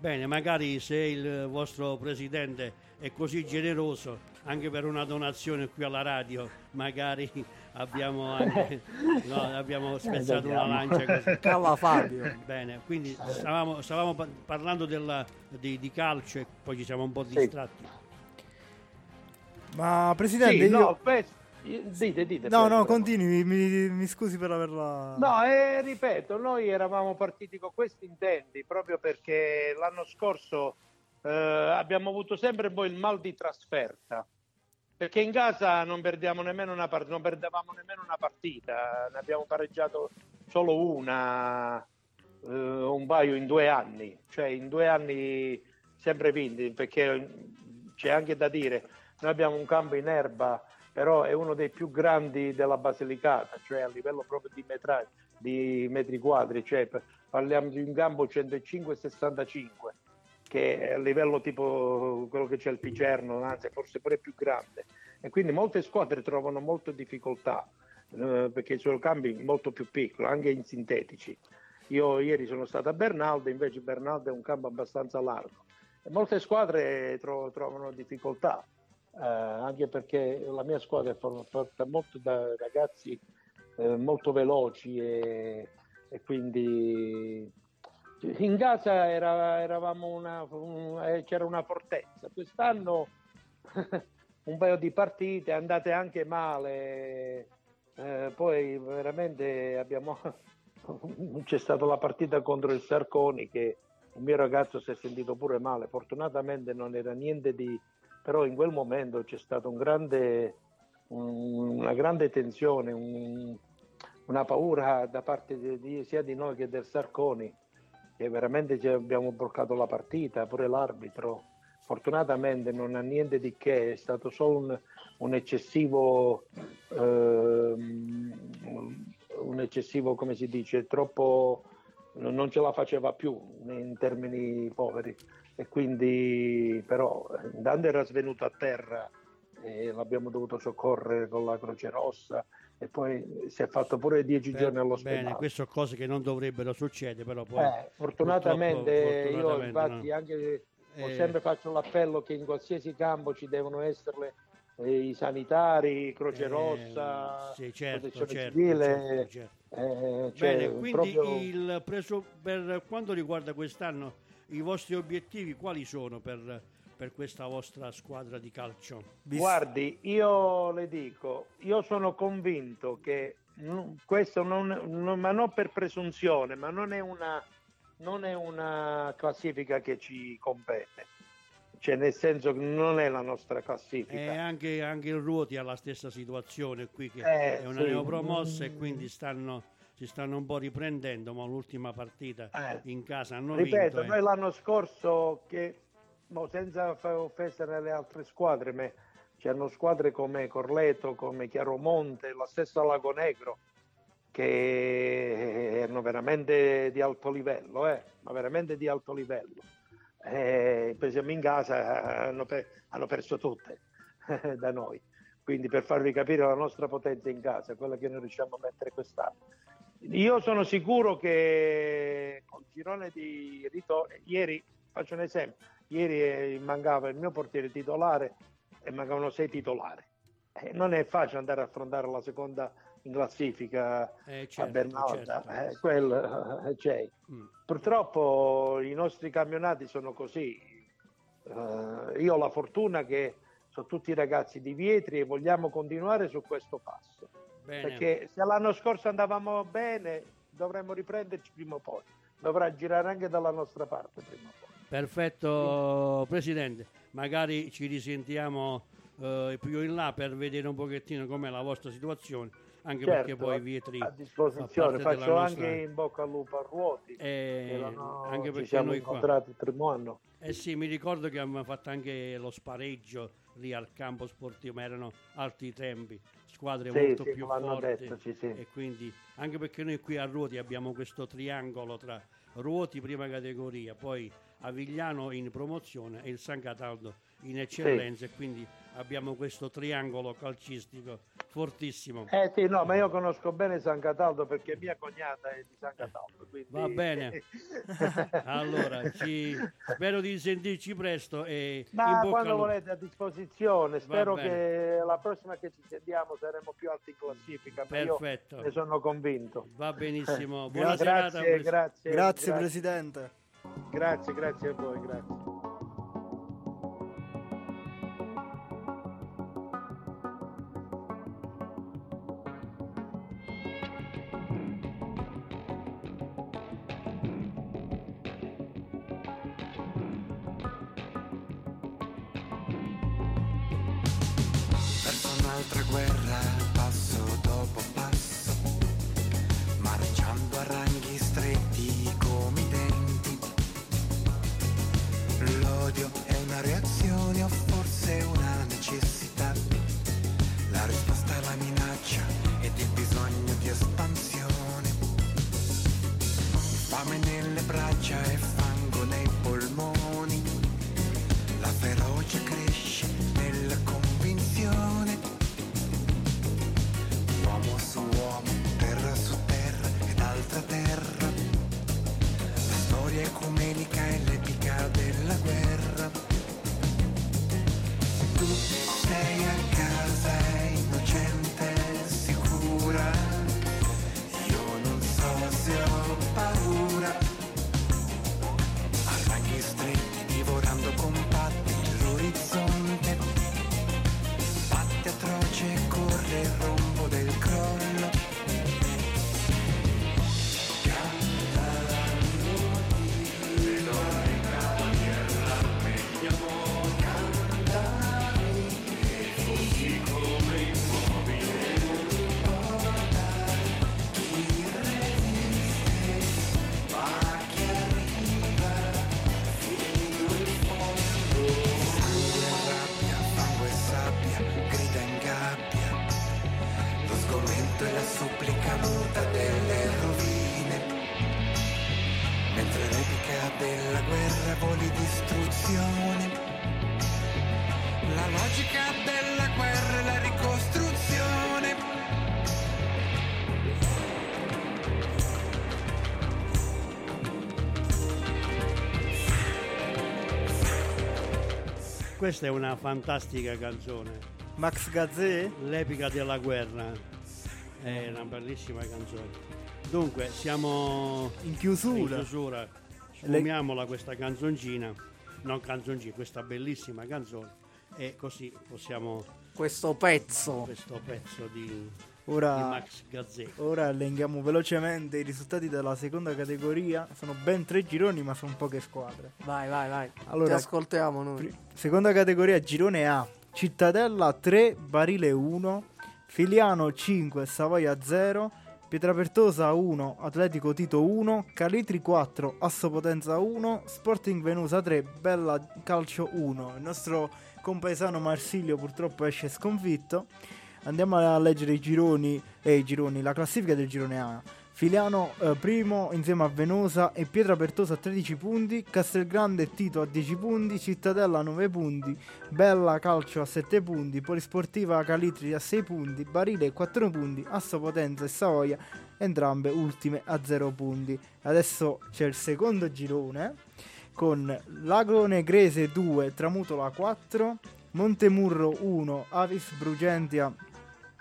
Bene, magari se il vostro presidente è così generoso anche per una donazione qui alla radio, magari abbiamo <laughs> anche no, abbiamo spezzato una lancia così. <laughs> Calla Fabio. Bene, quindi stavamo, stavamo pa- parlando della- di, di calcio e poi ci siamo un po' Sì. distratti. Ma presidente, Sì, io... no, beh, dite, dite. No, no, continui, mi, mi scusi per averla... No, e ripeto, noi eravamo partiti con questi intendi proprio perché l'anno scorso eh, abbiamo avuto sempre poi il mal di trasferta. Perché in casa non nemmeno una partita, non perdevamo nemmeno una partita, ne abbiamo pareggiato solo una, eh, un paio in due anni, cioè in due anni sempre vinti, perché c'è anche da dire, noi abbiamo un campo in erba però è uno dei più grandi della Basilicata, cioè a livello proprio di, metra- di metri quadri, cioè parliamo di un campo 105-65, che è a livello tipo quello che c'è il Picerno, anzi forse pure più grande. E quindi molte squadre trovano molte difficoltà eh, perché sono campi molto più piccoli, anche in sintetici. Io ieri sono stato a Bernaldo, invece Bernaldo è un campo abbastanza largo. E molte squadre tro- trovano difficoltà, eh, anche perché la mia squadra è fatta molto da ragazzi eh, molto veloci e, e quindi in casa era- eravamo una, un- eh, c'era una fortezza. Quest'anno <laughs> un paio di partite andate anche male. eh, poi veramente abbiamo <laughs> c'è stata la partita contro il Sarconi che un mio ragazzo si è sentito pure male. Fortunatamente non era niente di però in quel momento c'è stata un grande, un- una grande tensione, un- una paura da parte di, di- sia di noi che del Sarconi, che veramente ci abbiamo bloccato la partita, pure l'arbitro. Fortunatamente non ha niente di che, è stato solo un, un eccessivo, ehm, un eccessivo, come si dice, troppo, non ce la faceva più in termini poveri e quindi però intanto era svenuto a terra e l'abbiamo dovuto soccorrere con la Croce Rossa e poi si è fatto pure dieci Beh, giorni all'ospedale. Bene, queste sono cose che non dovrebbero succedere, però poi... Eh, fortunatamente, io infatti no. anche Eh. sempre faccio l'appello che in qualsiasi campo ci devono essere eh, i sanitari, Croce Eh, Rossa, sì, certo, Protezione certo, Civile. certo, certo. eh, cioè, Bene, quindi proprio- il preso- per quanto riguarda quest'anno, i vostri obiettivi quali sono per, per questa vostra squadra di calcio? Vis- Guardi, io le dico, io sono convinto che questo non, non- ma non per presunzione, ma non è una, non è una classifica che ci compete. Cioè, nel senso che non è la nostra classifica. E anche, anche il Ruoti ha la stessa situazione qui che Eh, è una sì. neopromossa e quindi stanno, si stanno un po' riprendendo, ma l'ultima partita Eh. in casa hanno Ripeto, vinto. eh. noi l'anno scorso, che mo, senza fare offesa alle altre squadre, ma c'erano squadre come Corleto, come Chiaromonte, la stessa Lago Negro, che erano veramente di alto livello, eh, ma veramente di alto livello. Eh, poi siamo in casa, hanno, per- hanno perso tutte <laughs> da noi. Quindi per farvi capire la nostra potenza in casa, quella che noi riusciamo a mettere quest'anno. Io sono sicuro che col girone di ritorno, ieri faccio un esempio, ieri eh, mancava il mio portiere titolare e mancavano sei titolari. Eh, non è facile andare a affrontare la seconda in classifica Eh, a certo, Bernalda, certo. eh, quel, eh, c'è. Mm. Purtroppo i nostri campionati sono così. Eh, io ho la fortuna che sono tutti ragazzi di Vietri e vogliamo continuare su questo passo. Bene. Perché se l'anno scorso andavamo bene, dovremmo riprenderci prima o poi. Dovrà girare anche dalla nostra parte prima o poi. Perfetto Presidente, magari ci risentiamo eh, più in là per vedere un pochettino com'è la vostra situazione, anche perché Certo, poi Vietri a disposizione, faccio nostra- anche in bocca al lupo a ruoti. Eh, anche ci perché siamo noi qua incontrati il primo anno. Eh sì, mi ricordo che abbiamo fatto anche lo spareggio lì al campo sportivo, ma erano altri tempi, squadre Sì, molto sì, più forti. detto, sì. E quindi, anche perché noi qui a Ruoti abbiamo questo triangolo tra Ruoti prima categoria, poi Avigliano in promozione e il San Cataldo in eccellenza e quindi abbiamo questo triangolo calcistico fortissimo. Eh sì, no, ma io conosco bene San Cataldo perché mia cognata è di San Cataldo. quindi- Va bene. <laughs> Allora, ci- spero di sentirci presto e in Ma bocca quando volete a disposizione, spero che la prossima che ci sentiamo saremo più alti in classifica. Perfetto. ne sono convinto. Va benissimo. <laughs> Buona grazie, serata. Pres- grazie, Grazie Presidente. Grazie, grazie a voi, grazie. Questa è una fantastica canzone, Max Gazzè? l'epica della guerra. È una bellissima canzone. Dunque, siamo In in chiusura. chiusura. Sfumiamola questa canzoncina, non canzoncina, questa bellissima canzone. E così possiamo Questo pezzo. questo pezzo di Ora, ora elenchiamo velocemente i risultati della seconda categoria. Sono ben tre gironi, ma sono poche squadre. Vai, vai, vai. Allora, Ti ascoltiamo noi. Pri- Seconda categoria, girone A. Cittadella 3, Barile 1, Filiano 5, Savoia 0, Pietrapertosa 1, Atletico Tito 1, Calitri 4, Asso Potenza 1, Sporting Venusa 3, Bella Calcio 1. Il nostro compaesano Marsilio purtroppo esce sconfitto. Andiamo a leggere i gironi e i gironi, la classifica del girone A. Filiano eh, primo insieme a Venosa e Pietrapertosa a 13 punti, Castelgrande e Tito a 10 punti, Cittadella a 9 punti, Bella Calcio a 7 punti, Polisportiva Calitri a 6 punti, Barile 4 punti, Asso Potenza e Savoia entrambe ultime a 0 punti. Adesso c'è il secondo girone con Lago Negrese 2, Tramutola 4, Montemurro 1, Avis Brugentia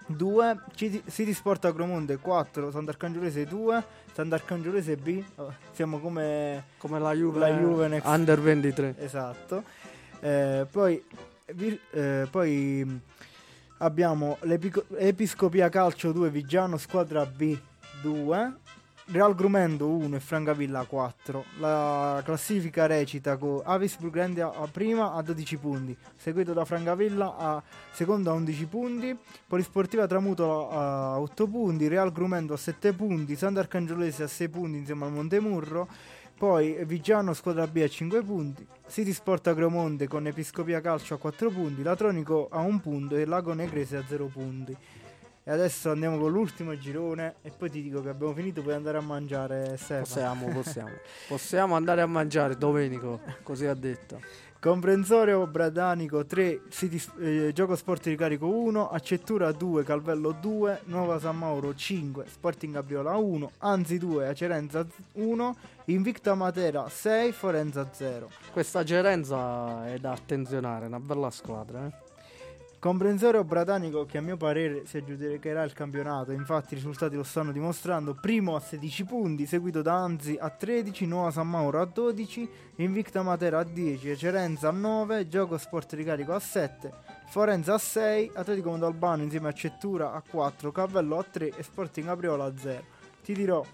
2, Citi- City Sport Agromonte 4, Sant'Arcangiolese 2, Sant'Arcangiolese B, oh, siamo come Come la Juve, La Juve next- Under 23. esatto. Eh, poi, eh, poi abbiamo l'Episcopia Calcio 2 Vigiano Squadra B 2, Real Grumendo 1 e Francavilla 4. La classifica recita con Avis Burgundia a prima a 12 punti, seguito da Francavilla a seconda a 11 punti, Polisportiva Tramutola a 8 punti, Real Grumendo a 7 punti, Sant'Arcangiolese a 6 punti insieme al Montemurro. Poi Vigiano squadra B a 5 punti, City Sport Agromonte con Episcopia Calcio a 4 punti, Latronico a 1 punto e Lago Negrese a 0 punti. E adesso andiamo con l'ultimo girone e poi ti dico che abbiamo finito, puoi andare a mangiare Stefano. Possiamo, possiamo. possiamo andare a mangiare Domenico, così ha detto. Comprensorio Bradanico 3, City, eh, Gioco Sport di Carico 1, Accettura 2, Calvello 2, Nuova San Mauro 5, Sporting Gabriola 1, Anzi 2, Acerenza 1, Invicta Matera 6, Forenza 0. Questa gerenza è da attenzionare, una bella squadra. Eh? Comprensorio Bradanico che a mio parere si aggiudicherà il campionato, infatti i risultati lo stanno dimostrando, primo a 16 punti, seguito da Anzi a 13, Nuova San Mauro a 12, Invicta Matera a 10, Cerenza a 9, Gioco Sport di Carico a 7, Forenza a 6, Atletico Mondalbano insieme a Cettura a 4, Cavello a 3 e Sporting Capriola a 0. Ti dirò,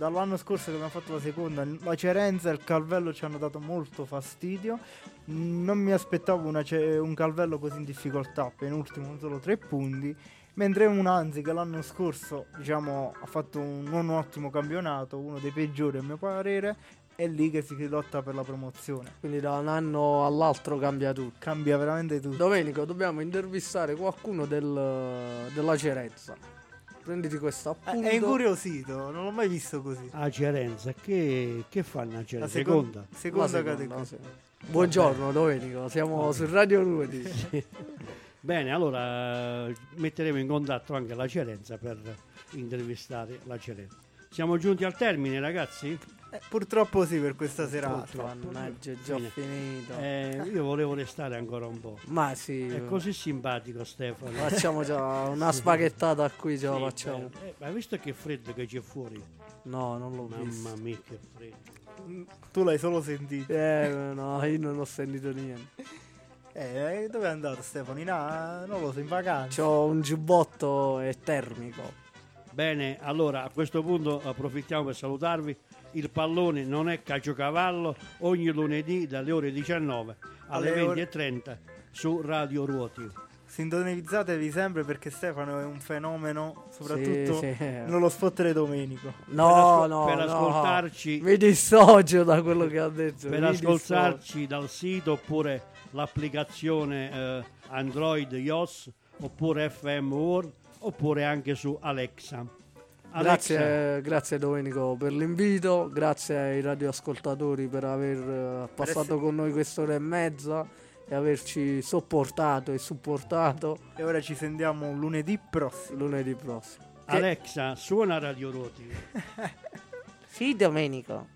dall'anno scorso che abbiamo fatto la seconda, la Cerenza e il Calvello ci hanno dato molto fastidio. Non mi aspettavo una Ce- un Calvello così in difficoltà, penultimo con solo 3 punti. Mentre un Anzi che l'anno scorso diciamo, ha fatto un non ottimo campionato, uno dei peggiori a mio parere, è lì che si lotta per la promozione. Quindi da un anno all'altro cambia tutto. Cambia veramente tutto. Domenico, dobbiamo intervistare qualcuno del- della Cerezza. Prenditi questo Eh, appunto. È incuriosito, non l'ho mai visto così. A Cerenza, che, che fanno a La Cerenza? secon- Seconda? seconda, La seconda, categoria. sì. Buongiorno Domenico, siamo su Radio Ruoti. <laughs> Bene, allora metteremo in contatto anche la Cerenza per intervistare la Cerenza. Siamo giunti al termine, ragazzi? Eh, purtroppo sì per questa serata. Mannaggia, è già Fine. finito. Eh, io volevo restare ancora un po'. Ma sì, È così simpatico Stefano. facciamo già <laughs> una spaghettata qui, ce la facciamo. bello. Eh, ma hai visto che freddo che c'è fuori? No, non l'ho visto. Mamma mia, che freddo. Tu l'hai solo sentito. Eh, no, io non ho sentito niente. Eh, dove è andato Stefano? In a... non lo so, in vacanza. C'ho un giubbotto e termico. Bene, allora a questo punto approfittiamo per salutarvi. Il pallone non è calciocavallo ogni lunedì dalle ore 19 alle Alle ore- 20.30 su Radio Ruoti. Sintonizzatevi sempre perché Stefano è un fenomeno, soprattutto Sì, sì. nello spot di Domenico. No, ascol- no, per no. ascoltarci- Mi dissocio da quello che ha detto. Per mi ascoltarci dal sito oppure l'applicazione eh, Android iOS oppure FM World oppure anche su Alexa. Grazie, grazie Domenico per l'invito, grazie ai radioascoltatori per aver eh, passato essere- con noi quest'ora e mezza e averci sopportato e supportato E ora ci sentiamo lunedì prossimo. lunedì prossimo. Alexa, suona Radio Ruoti. <laughs> Sì, Domenico.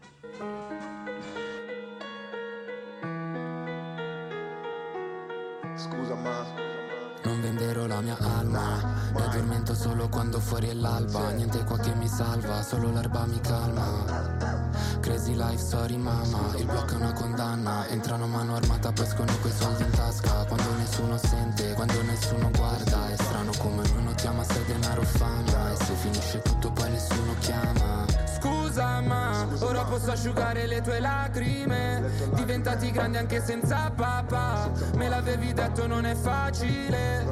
Scusa ma Non venderò la mia alma Mi addormento solo quando fuori è l'alba. Niente qua che mi salva, solo l'erba mi calma. Crazy life, sorry mamma Il blocco è una condanna. Entrano mano armata, poi escono quei soldi in tasca. Quando nessuno sente, quando nessuno guarda È strano come noi notiamo se denaro fama. E se finisce tutto poi nessuno chiama Scusa ma ora posso asciugare le tue lacrime. Diventati grandi anche senza papà. Me l'avevi detto non è facile.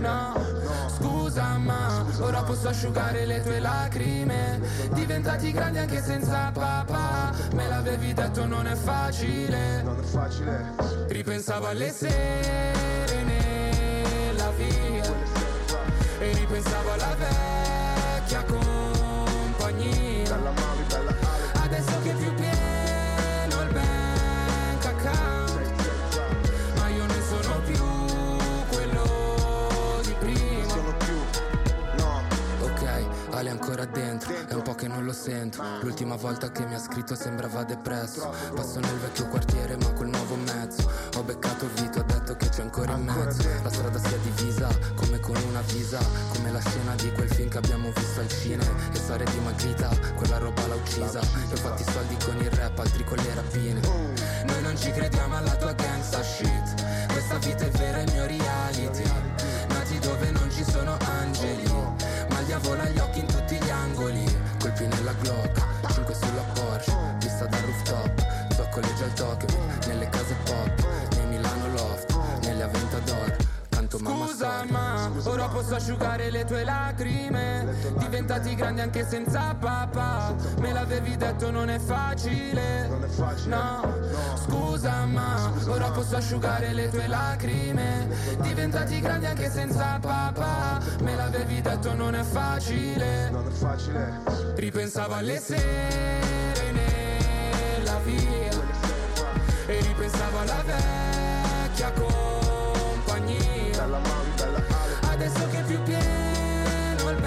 No Scusa ma ora posso asciugare le tue lacrime. Diventati grandi anche senza papà. Me l'avevi detto non è facile. Ripensavo alle sere nella via. E ripensavo alla vecchia dentro, è un po' che non lo sento. L'ultima volta che mi ha scritto sembrava depresso. Passo nel vecchio quartiere ma col nuovo mezzo. Ho beccato il Vito, ha detto che c'è ancora in mezzo. La strada si è divisa, come con una visa. Come la scena di quel film che abbiamo visto al cine. E storia dimagrita, quella roba l'ha uccisa. Io ho fatto i soldi con il rap, altri con le rapine. Noi non ci crediamo alla tua gangsta shit. Questa vita è vera, è il mio reality. Nati dove non ci sono angeli. Ma il diavolo ha gli occhi in Colpi nella Glock, 5 sulla Porsche Vista dal rooftop, zoccoleggia al Tokyo Nelle case pop, nei Milano Loft Nelle Aventador, canto mamma Scusa storia ma ora posso asciugare le tue lacrime Diventati grandi anche senza papà. Me l'avevi detto non è facile. No Scusa ma ora posso asciugare le tue lacrime Diventati grandi anche senza papà. Me l'avevi detto non è facile. Non è facile. Ripensavo alle sere nella via E ripensavo alla vecchia cosa so che più pieno il